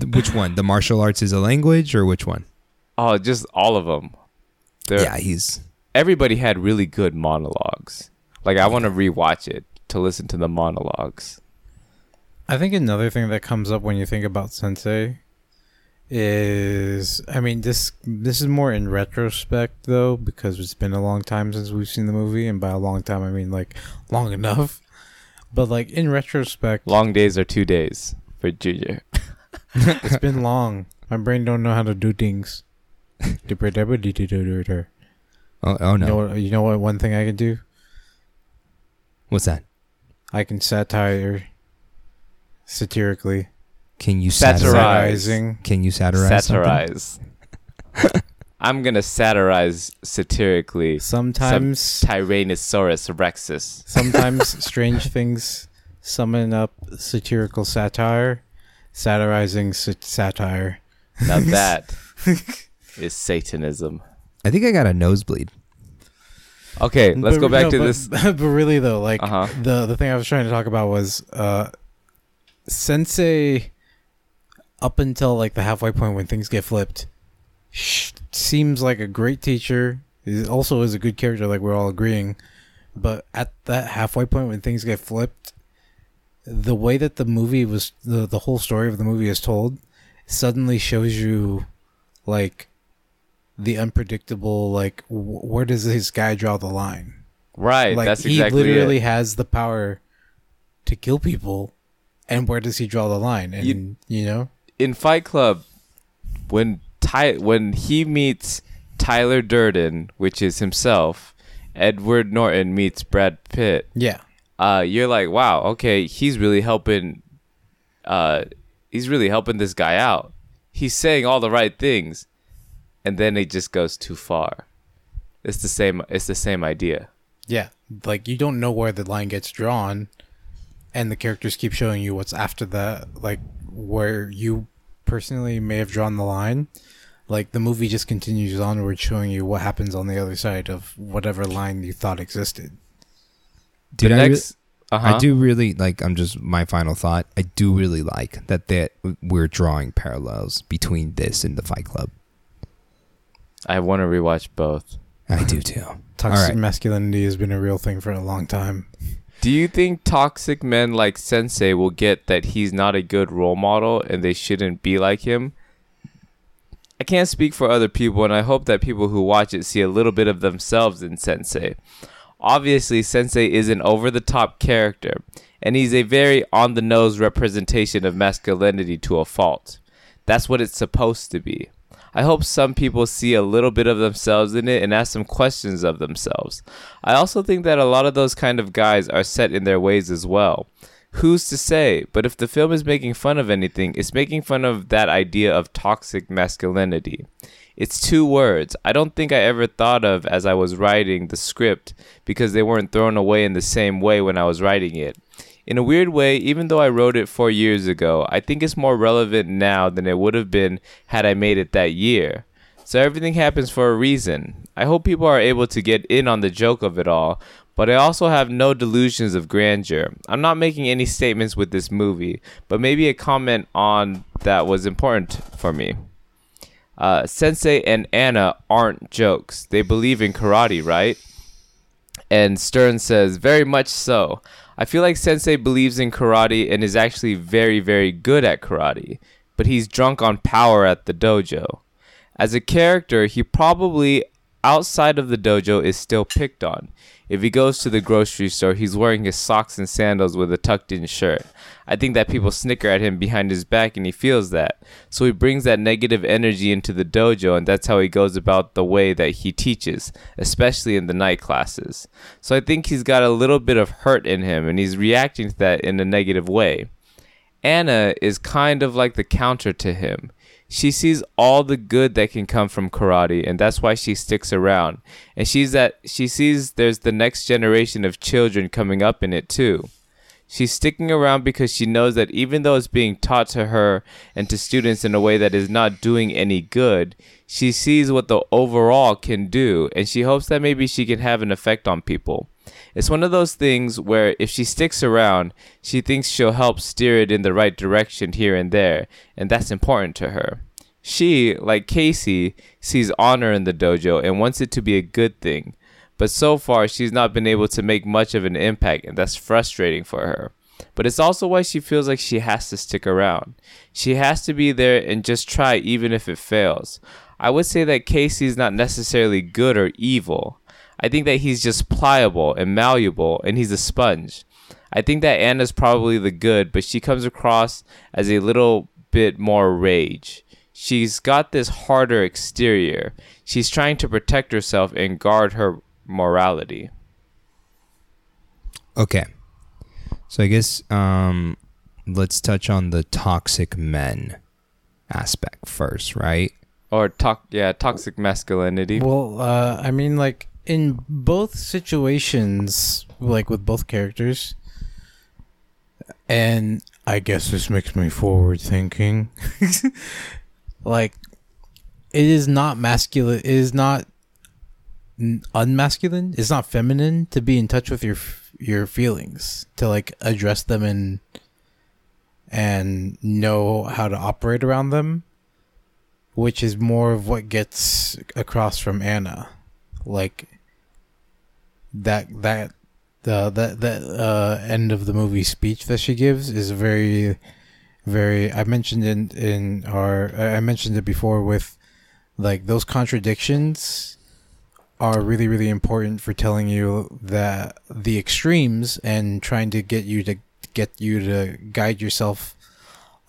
Which one? The martial arts is a language, or which one? oh, just all of them. They're, Yeah, he's Everybody had really good monologues. Like I want to rewatch it to listen to the monologues. I think another thing that comes up when you think about Sensei is I mean this this is more in retrospect though because it's been a long time since we've seen the movie and by a long time I mean like long enough. But like in retrospect Long days are two days for Junior. *laughs* it's been long. My brain don't know how to do things. You *laughs* oh, oh no. know what you know what one thing I can do? What's that? I can satire satirically. Can you Satirize. satirize? Can you satirize? Satirize. *laughs* I'm gonna satirize satirically Sometimes Tyrannosaurus rexus. Sometimes *laughs* strange things summon up satirical satire, satirizing sat- satire. Now *laughs* that is Satanism. I think I got a nosebleed. Okay, let's But- go back no, to but- this. But really, though, like Uh-huh. the the thing I was trying to talk about was uh, Sensei. Up until like the halfway point when things get flipped, sh- seems like a great teacher. He also is a good character, like we're all agreeing. But at that halfway point when things get flipped, the way that the movie was, the the whole story of the movie is told, suddenly shows you, like, the unpredictable. Like, wh- where does this guy draw the line? Right, like that's he literally it. has the power to kill people and where does he draw the line and you, You- know in Fight Club, when Ty when he meets Tyler Durden, which is himself, Edward Norton meets Brad Pitt. yeah Uh, you're like, wow, okay, he's really helping. Uh, he's really helping this guy out. He's saying all the right things, and then it just goes too far. It's the same. It's the same idea. yeah like you don't know where the line gets drawn and the characters keep showing you what's after that like where you personally may have drawn the line like the movie just continues onward showing you what happens on the other side of whatever line you thought existed Did the I? re- next, uh-huh. I do really like. I'm just my final thought. I do really like that that we're drawing parallels between this and the Fight Club. I want to rewatch both. I do too. toxic right. masculinity has been a real thing for a long time Do you think toxic men like Sensei will get that he's not a good role model and they shouldn't be like him? I can't speak for other people, and I hope that people who watch it see a little bit of themselves in Sensei. Obviously, Sensei is an over the top character, and he's a very on the nose representation of masculinity to a fault. That's what it's supposed to be. I hope some people see a little bit of themselves in it and ask some questions of themselves. I also think that a lot of those kind of guys are set in their ways as well. Who's to say? But if the film is making fun of anything, it's making fun of that idea of toxic masculinity. It's two words I don't think I ever thought of as I was writing the script because they weren't thrown away in the same way when I was writing it. In a weird way, even though I wrote it four years ago, I think it's more relevant now than it would have been had I made it that year. So everything happens for a reason. I hope people are able to get in on the joke of it all, but I also have no delusions of grandeur. I'm not making any statements with this movie, but maybe a comment on that was important for me. Uh, Sensei and Anna aren't jokes. They believe in karate, right? And Stern says, very much so. I feel like Sensei believes in karate and is actually very, very good at karate, but he's drunk on power at the dojo. As a character, he probably outside of the dojo is still picked on. If he goes to the grocery store, he's wearing his socks and sandals with a tucked in shirt. I think that people snicker at him behind his back and he feels that. So he brings that negative energy into the dojo and that's how he goes about the way that he teaches, especially in the night classes. So I think he's got a little bit of hurt in him and he's reacting to that in a negative way. Anna is kind of like the counter to him. She sees all the good that can come from karate and that's why she sticks around. And she's that she sees there's the next generation of children coming up in it too. She's sticking around because she knows that even though it's being taught to her and to students in a way that is not doing any good, she sees what the overall can do and she hopes that maybe she can have an effect on people. It's one of those things where if she sticks around, she thinks she'll help steer it in the right direction here and there, and that's important to her. She, like Casey, sees honor in the dojo and wants it to be a good thing, but so far she's not been able to make much of an impact, and that's frustrating for her. But it's also why she feels like she has to stick around. She has to be there and just try even if it fails. I would say that Casey's not necessarily good or evil. I think that he's just pliable and malleable and he's a sponge. I think that Anna's probably the good, but she comes across as a little bit more rage. She's got this harder exterior. She's trying to protect herself and guard her morality. Okay. So I guess um, let's touch on the toxic men aspect first, right? Or talk yeah, toxic masculinity. Well, uh, I mean, like in both situations, like with both characters, and I guess this makes me forward thinking. *laughs* like, it is not masculine. It is not unmasculine. It's not feminine to be in touch with your your feelings to like address them and and know how to operate around them, which is more of what gets across from Anna, like that that the that that uh, end of the movie speech that she gives is very very I mentioned in in our I mentioned it before with like those contradictions are really really important for telling you that the extremes and trying to get you to get you to guide yourself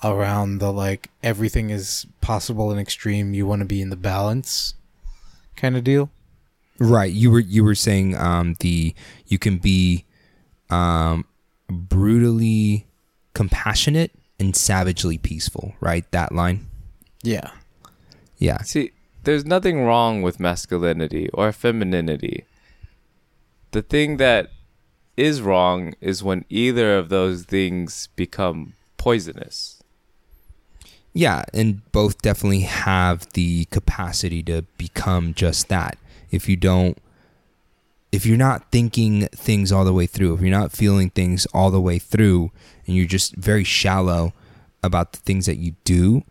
around the like everything is possible and extreme. You want to be in the balance kind of deal Right. You were you were saying um, the you can be um, brutally compassionate and savagely peaceful. Right. That line. yeah Yeah. See, there's nothing wrong with masculinity or femininity. The thing that is wrong is when either of those things become poisonous. Yeah, and both definitely have the capacity to become just that. If you don't if you're not thinking things all the way through, if you're not feeling things all the way through and you're just very shallow about the things that you do,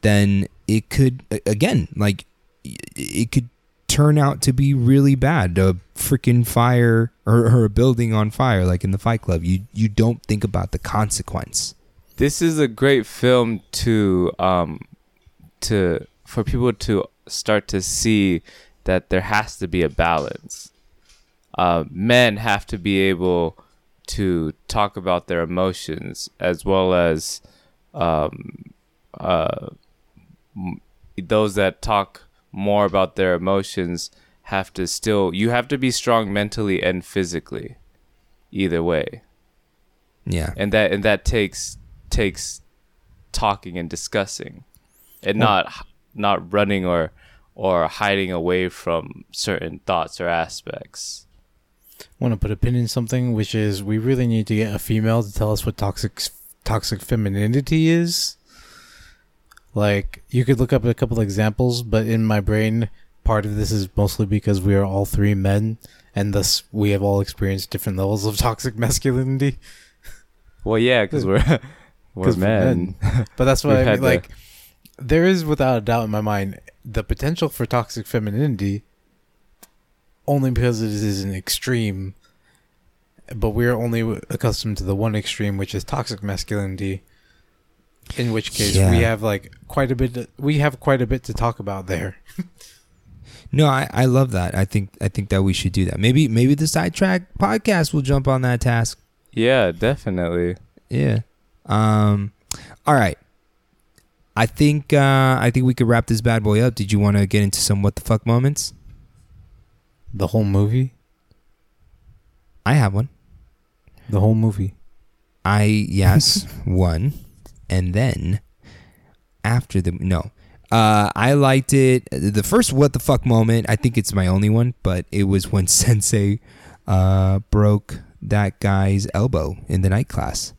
then it could again, like it could turn out to be really bad. A freaking fire or, or a building on fire, like in the Fight Club. You you don't think about the consequence. This is a great film to um to for people to start to see that there has to be a balance. Uh, men have to be able to talk about their emotions as well as um, uh, m- those that talk more about their emotions have to still you have to be strong mentally and physically either way Yeah. and that and that takes takes talking and discussing and not not running or or hiding away from certain thoughts or aspects want to put a pin in something, which is we really need to get a female to tell us what toxic toxic femininity is. Like you could look up a couple examples, but in my brain, part of this is mostly because we are all three men, and thus we have all experienced different levels of toxic masculinity. well yeah because we're *laughs* we're *laughs* we're men But that's *laughs* why I mean, like there is without a doubt in my mind the potential for toxic femininity only because it is an extreme but we're only accustomed to the one extreme which is toxic masculinity in which case we have like quite a bit we have quite a bit to talk about there *laughs* No, I, I love that. I think I think that we should do that. Maybe maybe the sidetrack podcast will jump on that task. yeah definitely Yeah. Um. All right. I think uh, I think we could wrap this bad boy up. Did you want to get into some what the fuck moments? the whole movie I have one. the whole movie I yes *laughs* one, and then after the no, uh, I liked it. The first what the fuck moment. I think it's my only one, but it was when *laughs* Sensei uh, broke that guy's elbow in the night class.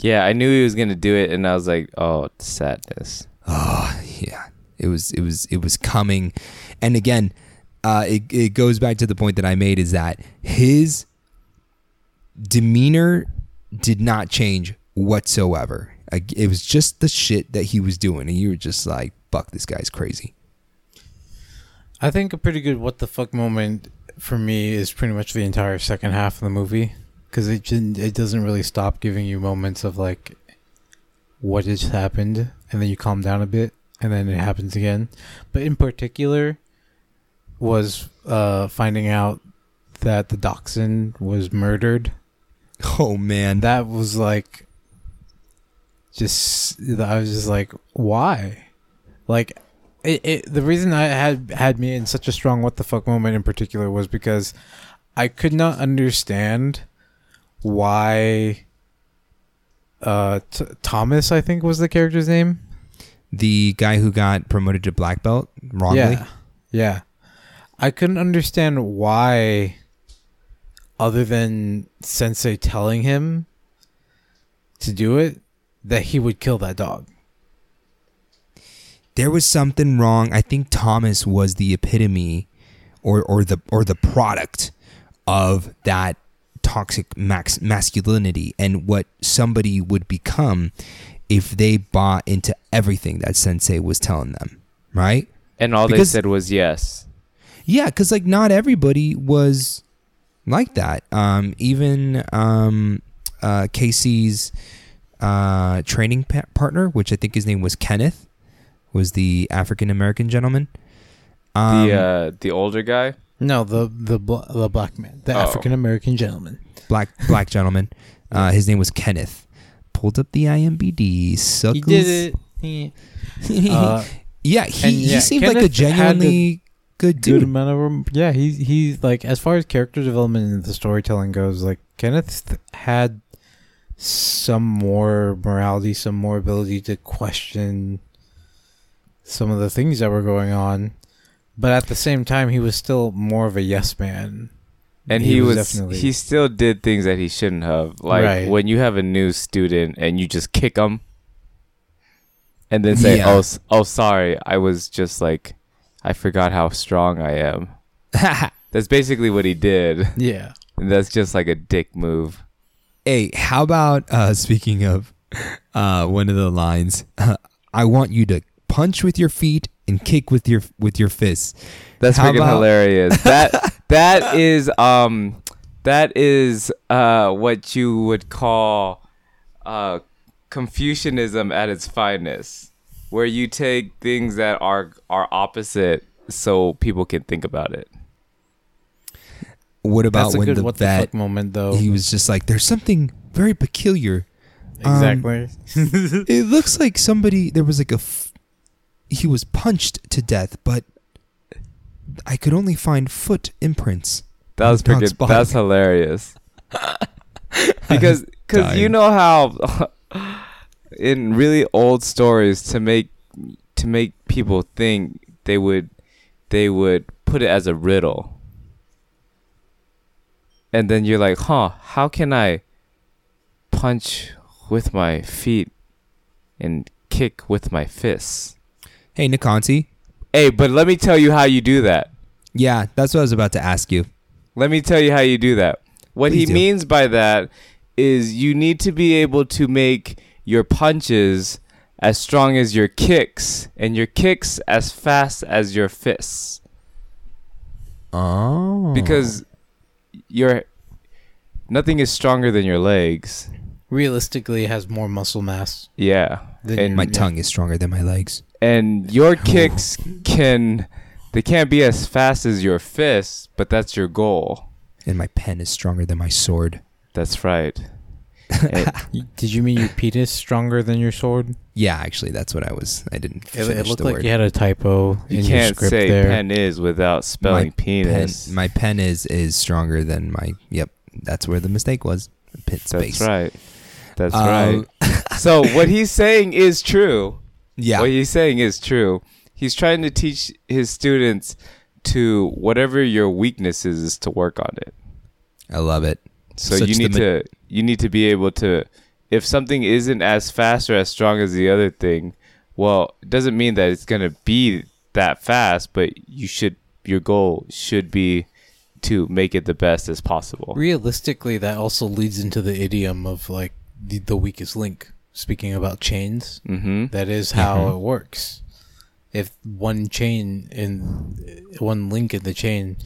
Yeah i knew he was gonna do it and i was like oh sadness Oh yeah, it was it was it was coming, and again, uh, it it goes back to the point that I made is that his demeanor did not change whatsoever. It was just the shit that he was doing, and you were just like, "Fuck, this guy's crazy." I think a pretty good what the fuck moment for me is pretty much the entire second half of the movie because it just, it doesn't really stop giving you moments of like what has happened and then you calm down a bit and then it happens again. But in particular was uh finding out that the dachshund was murdered. Oh man, That was like just I was just like why? Like it, it the reason I had had me in such a strong what the fuck moment in particular was because I could not understand why uh T- Thomas I think was the character's name. the guy who got promoted to black belt wrongly. Yeah. Yeah. I couldn't understand why other than Sensei telling him to do it that he would kill that dog. there was something wrong. I think Thomas was the epitome or or the or the product of that toxic max masculinity and what somebody would become if they bought into everything that sensei was telling them, right? and all Because- they said was yes Yeah, cuz like not everybody was like that. Um even um uh Casey's uh training pa- partner, which I think his name was Kenneth, was the African American gentleman. Um, the uh the older guy No, the the bl- the black man, the Oh. African American gentleman. black black gentleman. Uh, his name was Kenneth. Pulled up the IMBD. Suckles. He, *laughs* uh, yeah, he, and he yeah, seemed like a Kenneth had genuinely good good dude. amount of room. Yeah, he he's like as far as character development and the storytelling goes, like Kenneth th- had some more morality, some more ability to question some of the things that were going on, but at the same time, he was still more of a yes man. and he, was, definitely he still did things that he shouldn't have like Right. when you have a new student and you just kick them and then say Yeah. oh oh sorry i was just like i forgot how strong i am *laughs* that's basically what he did yeah. and that's just like a dick move hey, how about uh, speaking of *laughs* uh, one of the lines? *laughs* I want you to punch with your feet and kick with your with your fists. That's How freaking about- hilarious. *laughs* That that is um that is uh what you would call uh Confucianism at its finest, where you take things that are are opposite so people can think about it. What about That's a when good the what the vet fuck moment though. he was just like, "There's something very peculiar. um, exactly. *laughs* It looks like somebody there was like a f- he was punched to death, but I could only find foot imprints." That was Dog's freaking that's hilarious. *laughs* because because you know how *laughs* in really old stories to make to make people think they would they would put it as a riddle and then you're like huh how can i punch with my feet and kick with my fists Hey, Nikonti. hey but let me tell you how you do that Yeah, that's what I was about to ask you. Let me tell you how you do that. What he do. means by that is you need to be able to make your punches as strong as your kicks and your kicks as fast as your fists Oh. because your nothing is stronger than your legs. Realistically, it has more muscle mass. Yeah. Than And your- my yeah. tongue is stronger than my legs. And your kicks can they can't be as fast as your fists, but that's your goal. And my pen is stronger than my sword. That's right. *laughs* And- Y- Did you mean your penis stronger than your sword? Yeah, actually, that's what I was. I didn't. It, Finish it looked the like word. you had a typo you in your can't script say there. pen is without spelling pen, penis. my pen is is stronger than my. Yep, that's where the mistake was. Pit space. That's right. That's Um, right. *laughs* So what he's saying is true. Yeah. What he's saying is true. He's trying to teach his students to whatever your weakness is, is to work on it. I love it. So Such you need ma- to you need to be able to if something isn't as fast or as strong as the other thing, well, it doesn't mean that it's gonna be that fast, but you should your goal should be to make it the best as possible. Realistically, that also leads into the idiom of like the, the weakest link. Speaking about chains, Mm-hmm. that is how Mhm. it works. If one chain in one link in the chain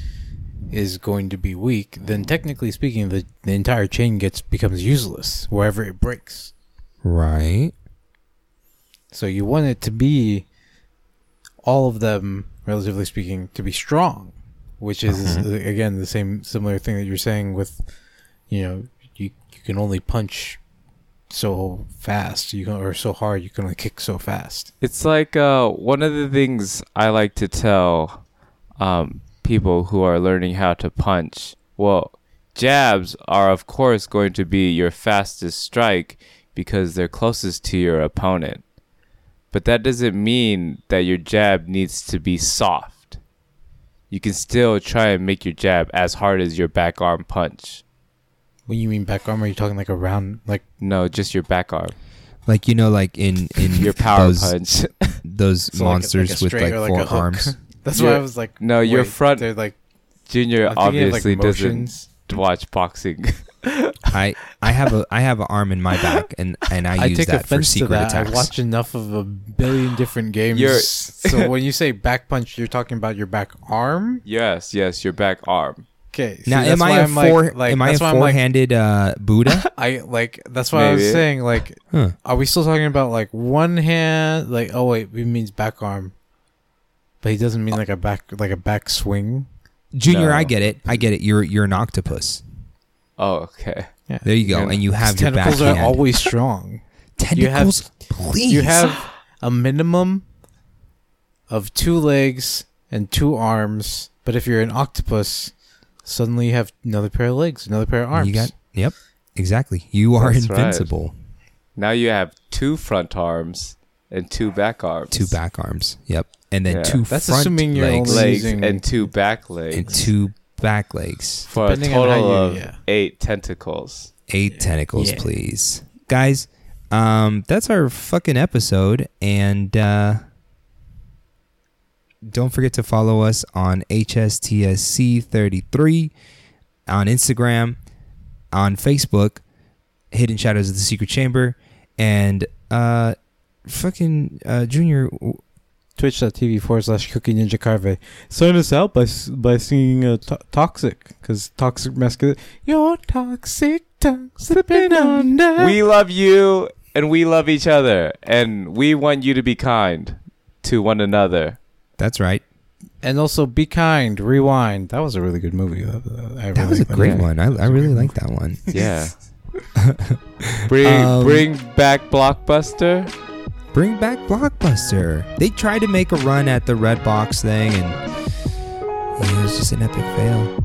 is going to be weak, then technically speaking, the, the entire chain gets becomes useless wherever it breaks. Right. So you want it to be all of them, relatively speaking, to be strong, which is Uh-huh. uh, again the same similar thing that you're saying with, you know, you you can only punch so fast, you can, or so hard, you can only kick so fast. It's like uh, one of the things I like to tell um, people who are learning how to punch. Well, jabs are, of course, going to be your fastest strike because they're closest to your opponent. But that doesn't mean that your jab needs to be soft. You can still try and make your jab as hard as your back arm punch. When you mean back arm, are you talking like a round, like No, just your back arm. Like you know, like in in Your power those, punch. *laughs* those So like a- like a monsters with straight like or like four hook. arms. *laughs* that's Your- why I was like, no, your wait, front They're like Junior I'm thinking of, like, obviously doesn't motions. watch boxing. *laughs* I I have a I have an arm in my back, and and I, I, use take that for offense to secret that. attacks. I watch enough of a billion different games. You're- so when you say back punch, you're talking about your back arm. yes, yes, your back arm. Okay. now, see, am that's I why a I'm like- four? like, am I a that's why I'm like- four-handed uh, Buddha? *laughs* I like that's why I was saying like Huh. are we still talking about like one hand like oh wait it means back arm but he doesn't mean like a back like a back swing Junior, I get it. I get it. You're you're an octopus. Oh, okay. yeah There you go, Yeah. and you have His your tentacles backhand. are always strong *laughs* you have- tentacles. please, you have a minimum of two legs and two arms but if you're an octopus suddenly you have another pair of legs another pair of arms You got yep, exactly. You are That's right. invincible. Now you have two front arms and two back arms. Two back arms. Yep, and then Yeah. two That's front assuming you're legs legs and two back legs. and two back legs. for a Depending on total you- of yeah. eight tentacles. Eight tentacles, Yeah. please, guys. Um, that's our fucking episode, and uh, don't forget to follow us on HSTSC33 on Instagram, on Facebook, Hidden Shadows of the Secret Chamber, and uh, fucking uh, Junior. w- twitch.tv forward slash cookie ninja carve. Sign us out by s- by singing uh, to- Toxic, because Toxic Masculine. Your toxic tongue slipping under. We love you and we love each other and we want you to be kind to one another. That's right. and also be kind, rewind. That was a really good movie. Uh, I That was a great movie. one. I, I really like that one. *laughs* Yeah. *laughs* bring Um, bring back Blockbuster. Bring back Blockbuster. They tried to make a run at the Redbox thing, and yeah, it was just an epic fail.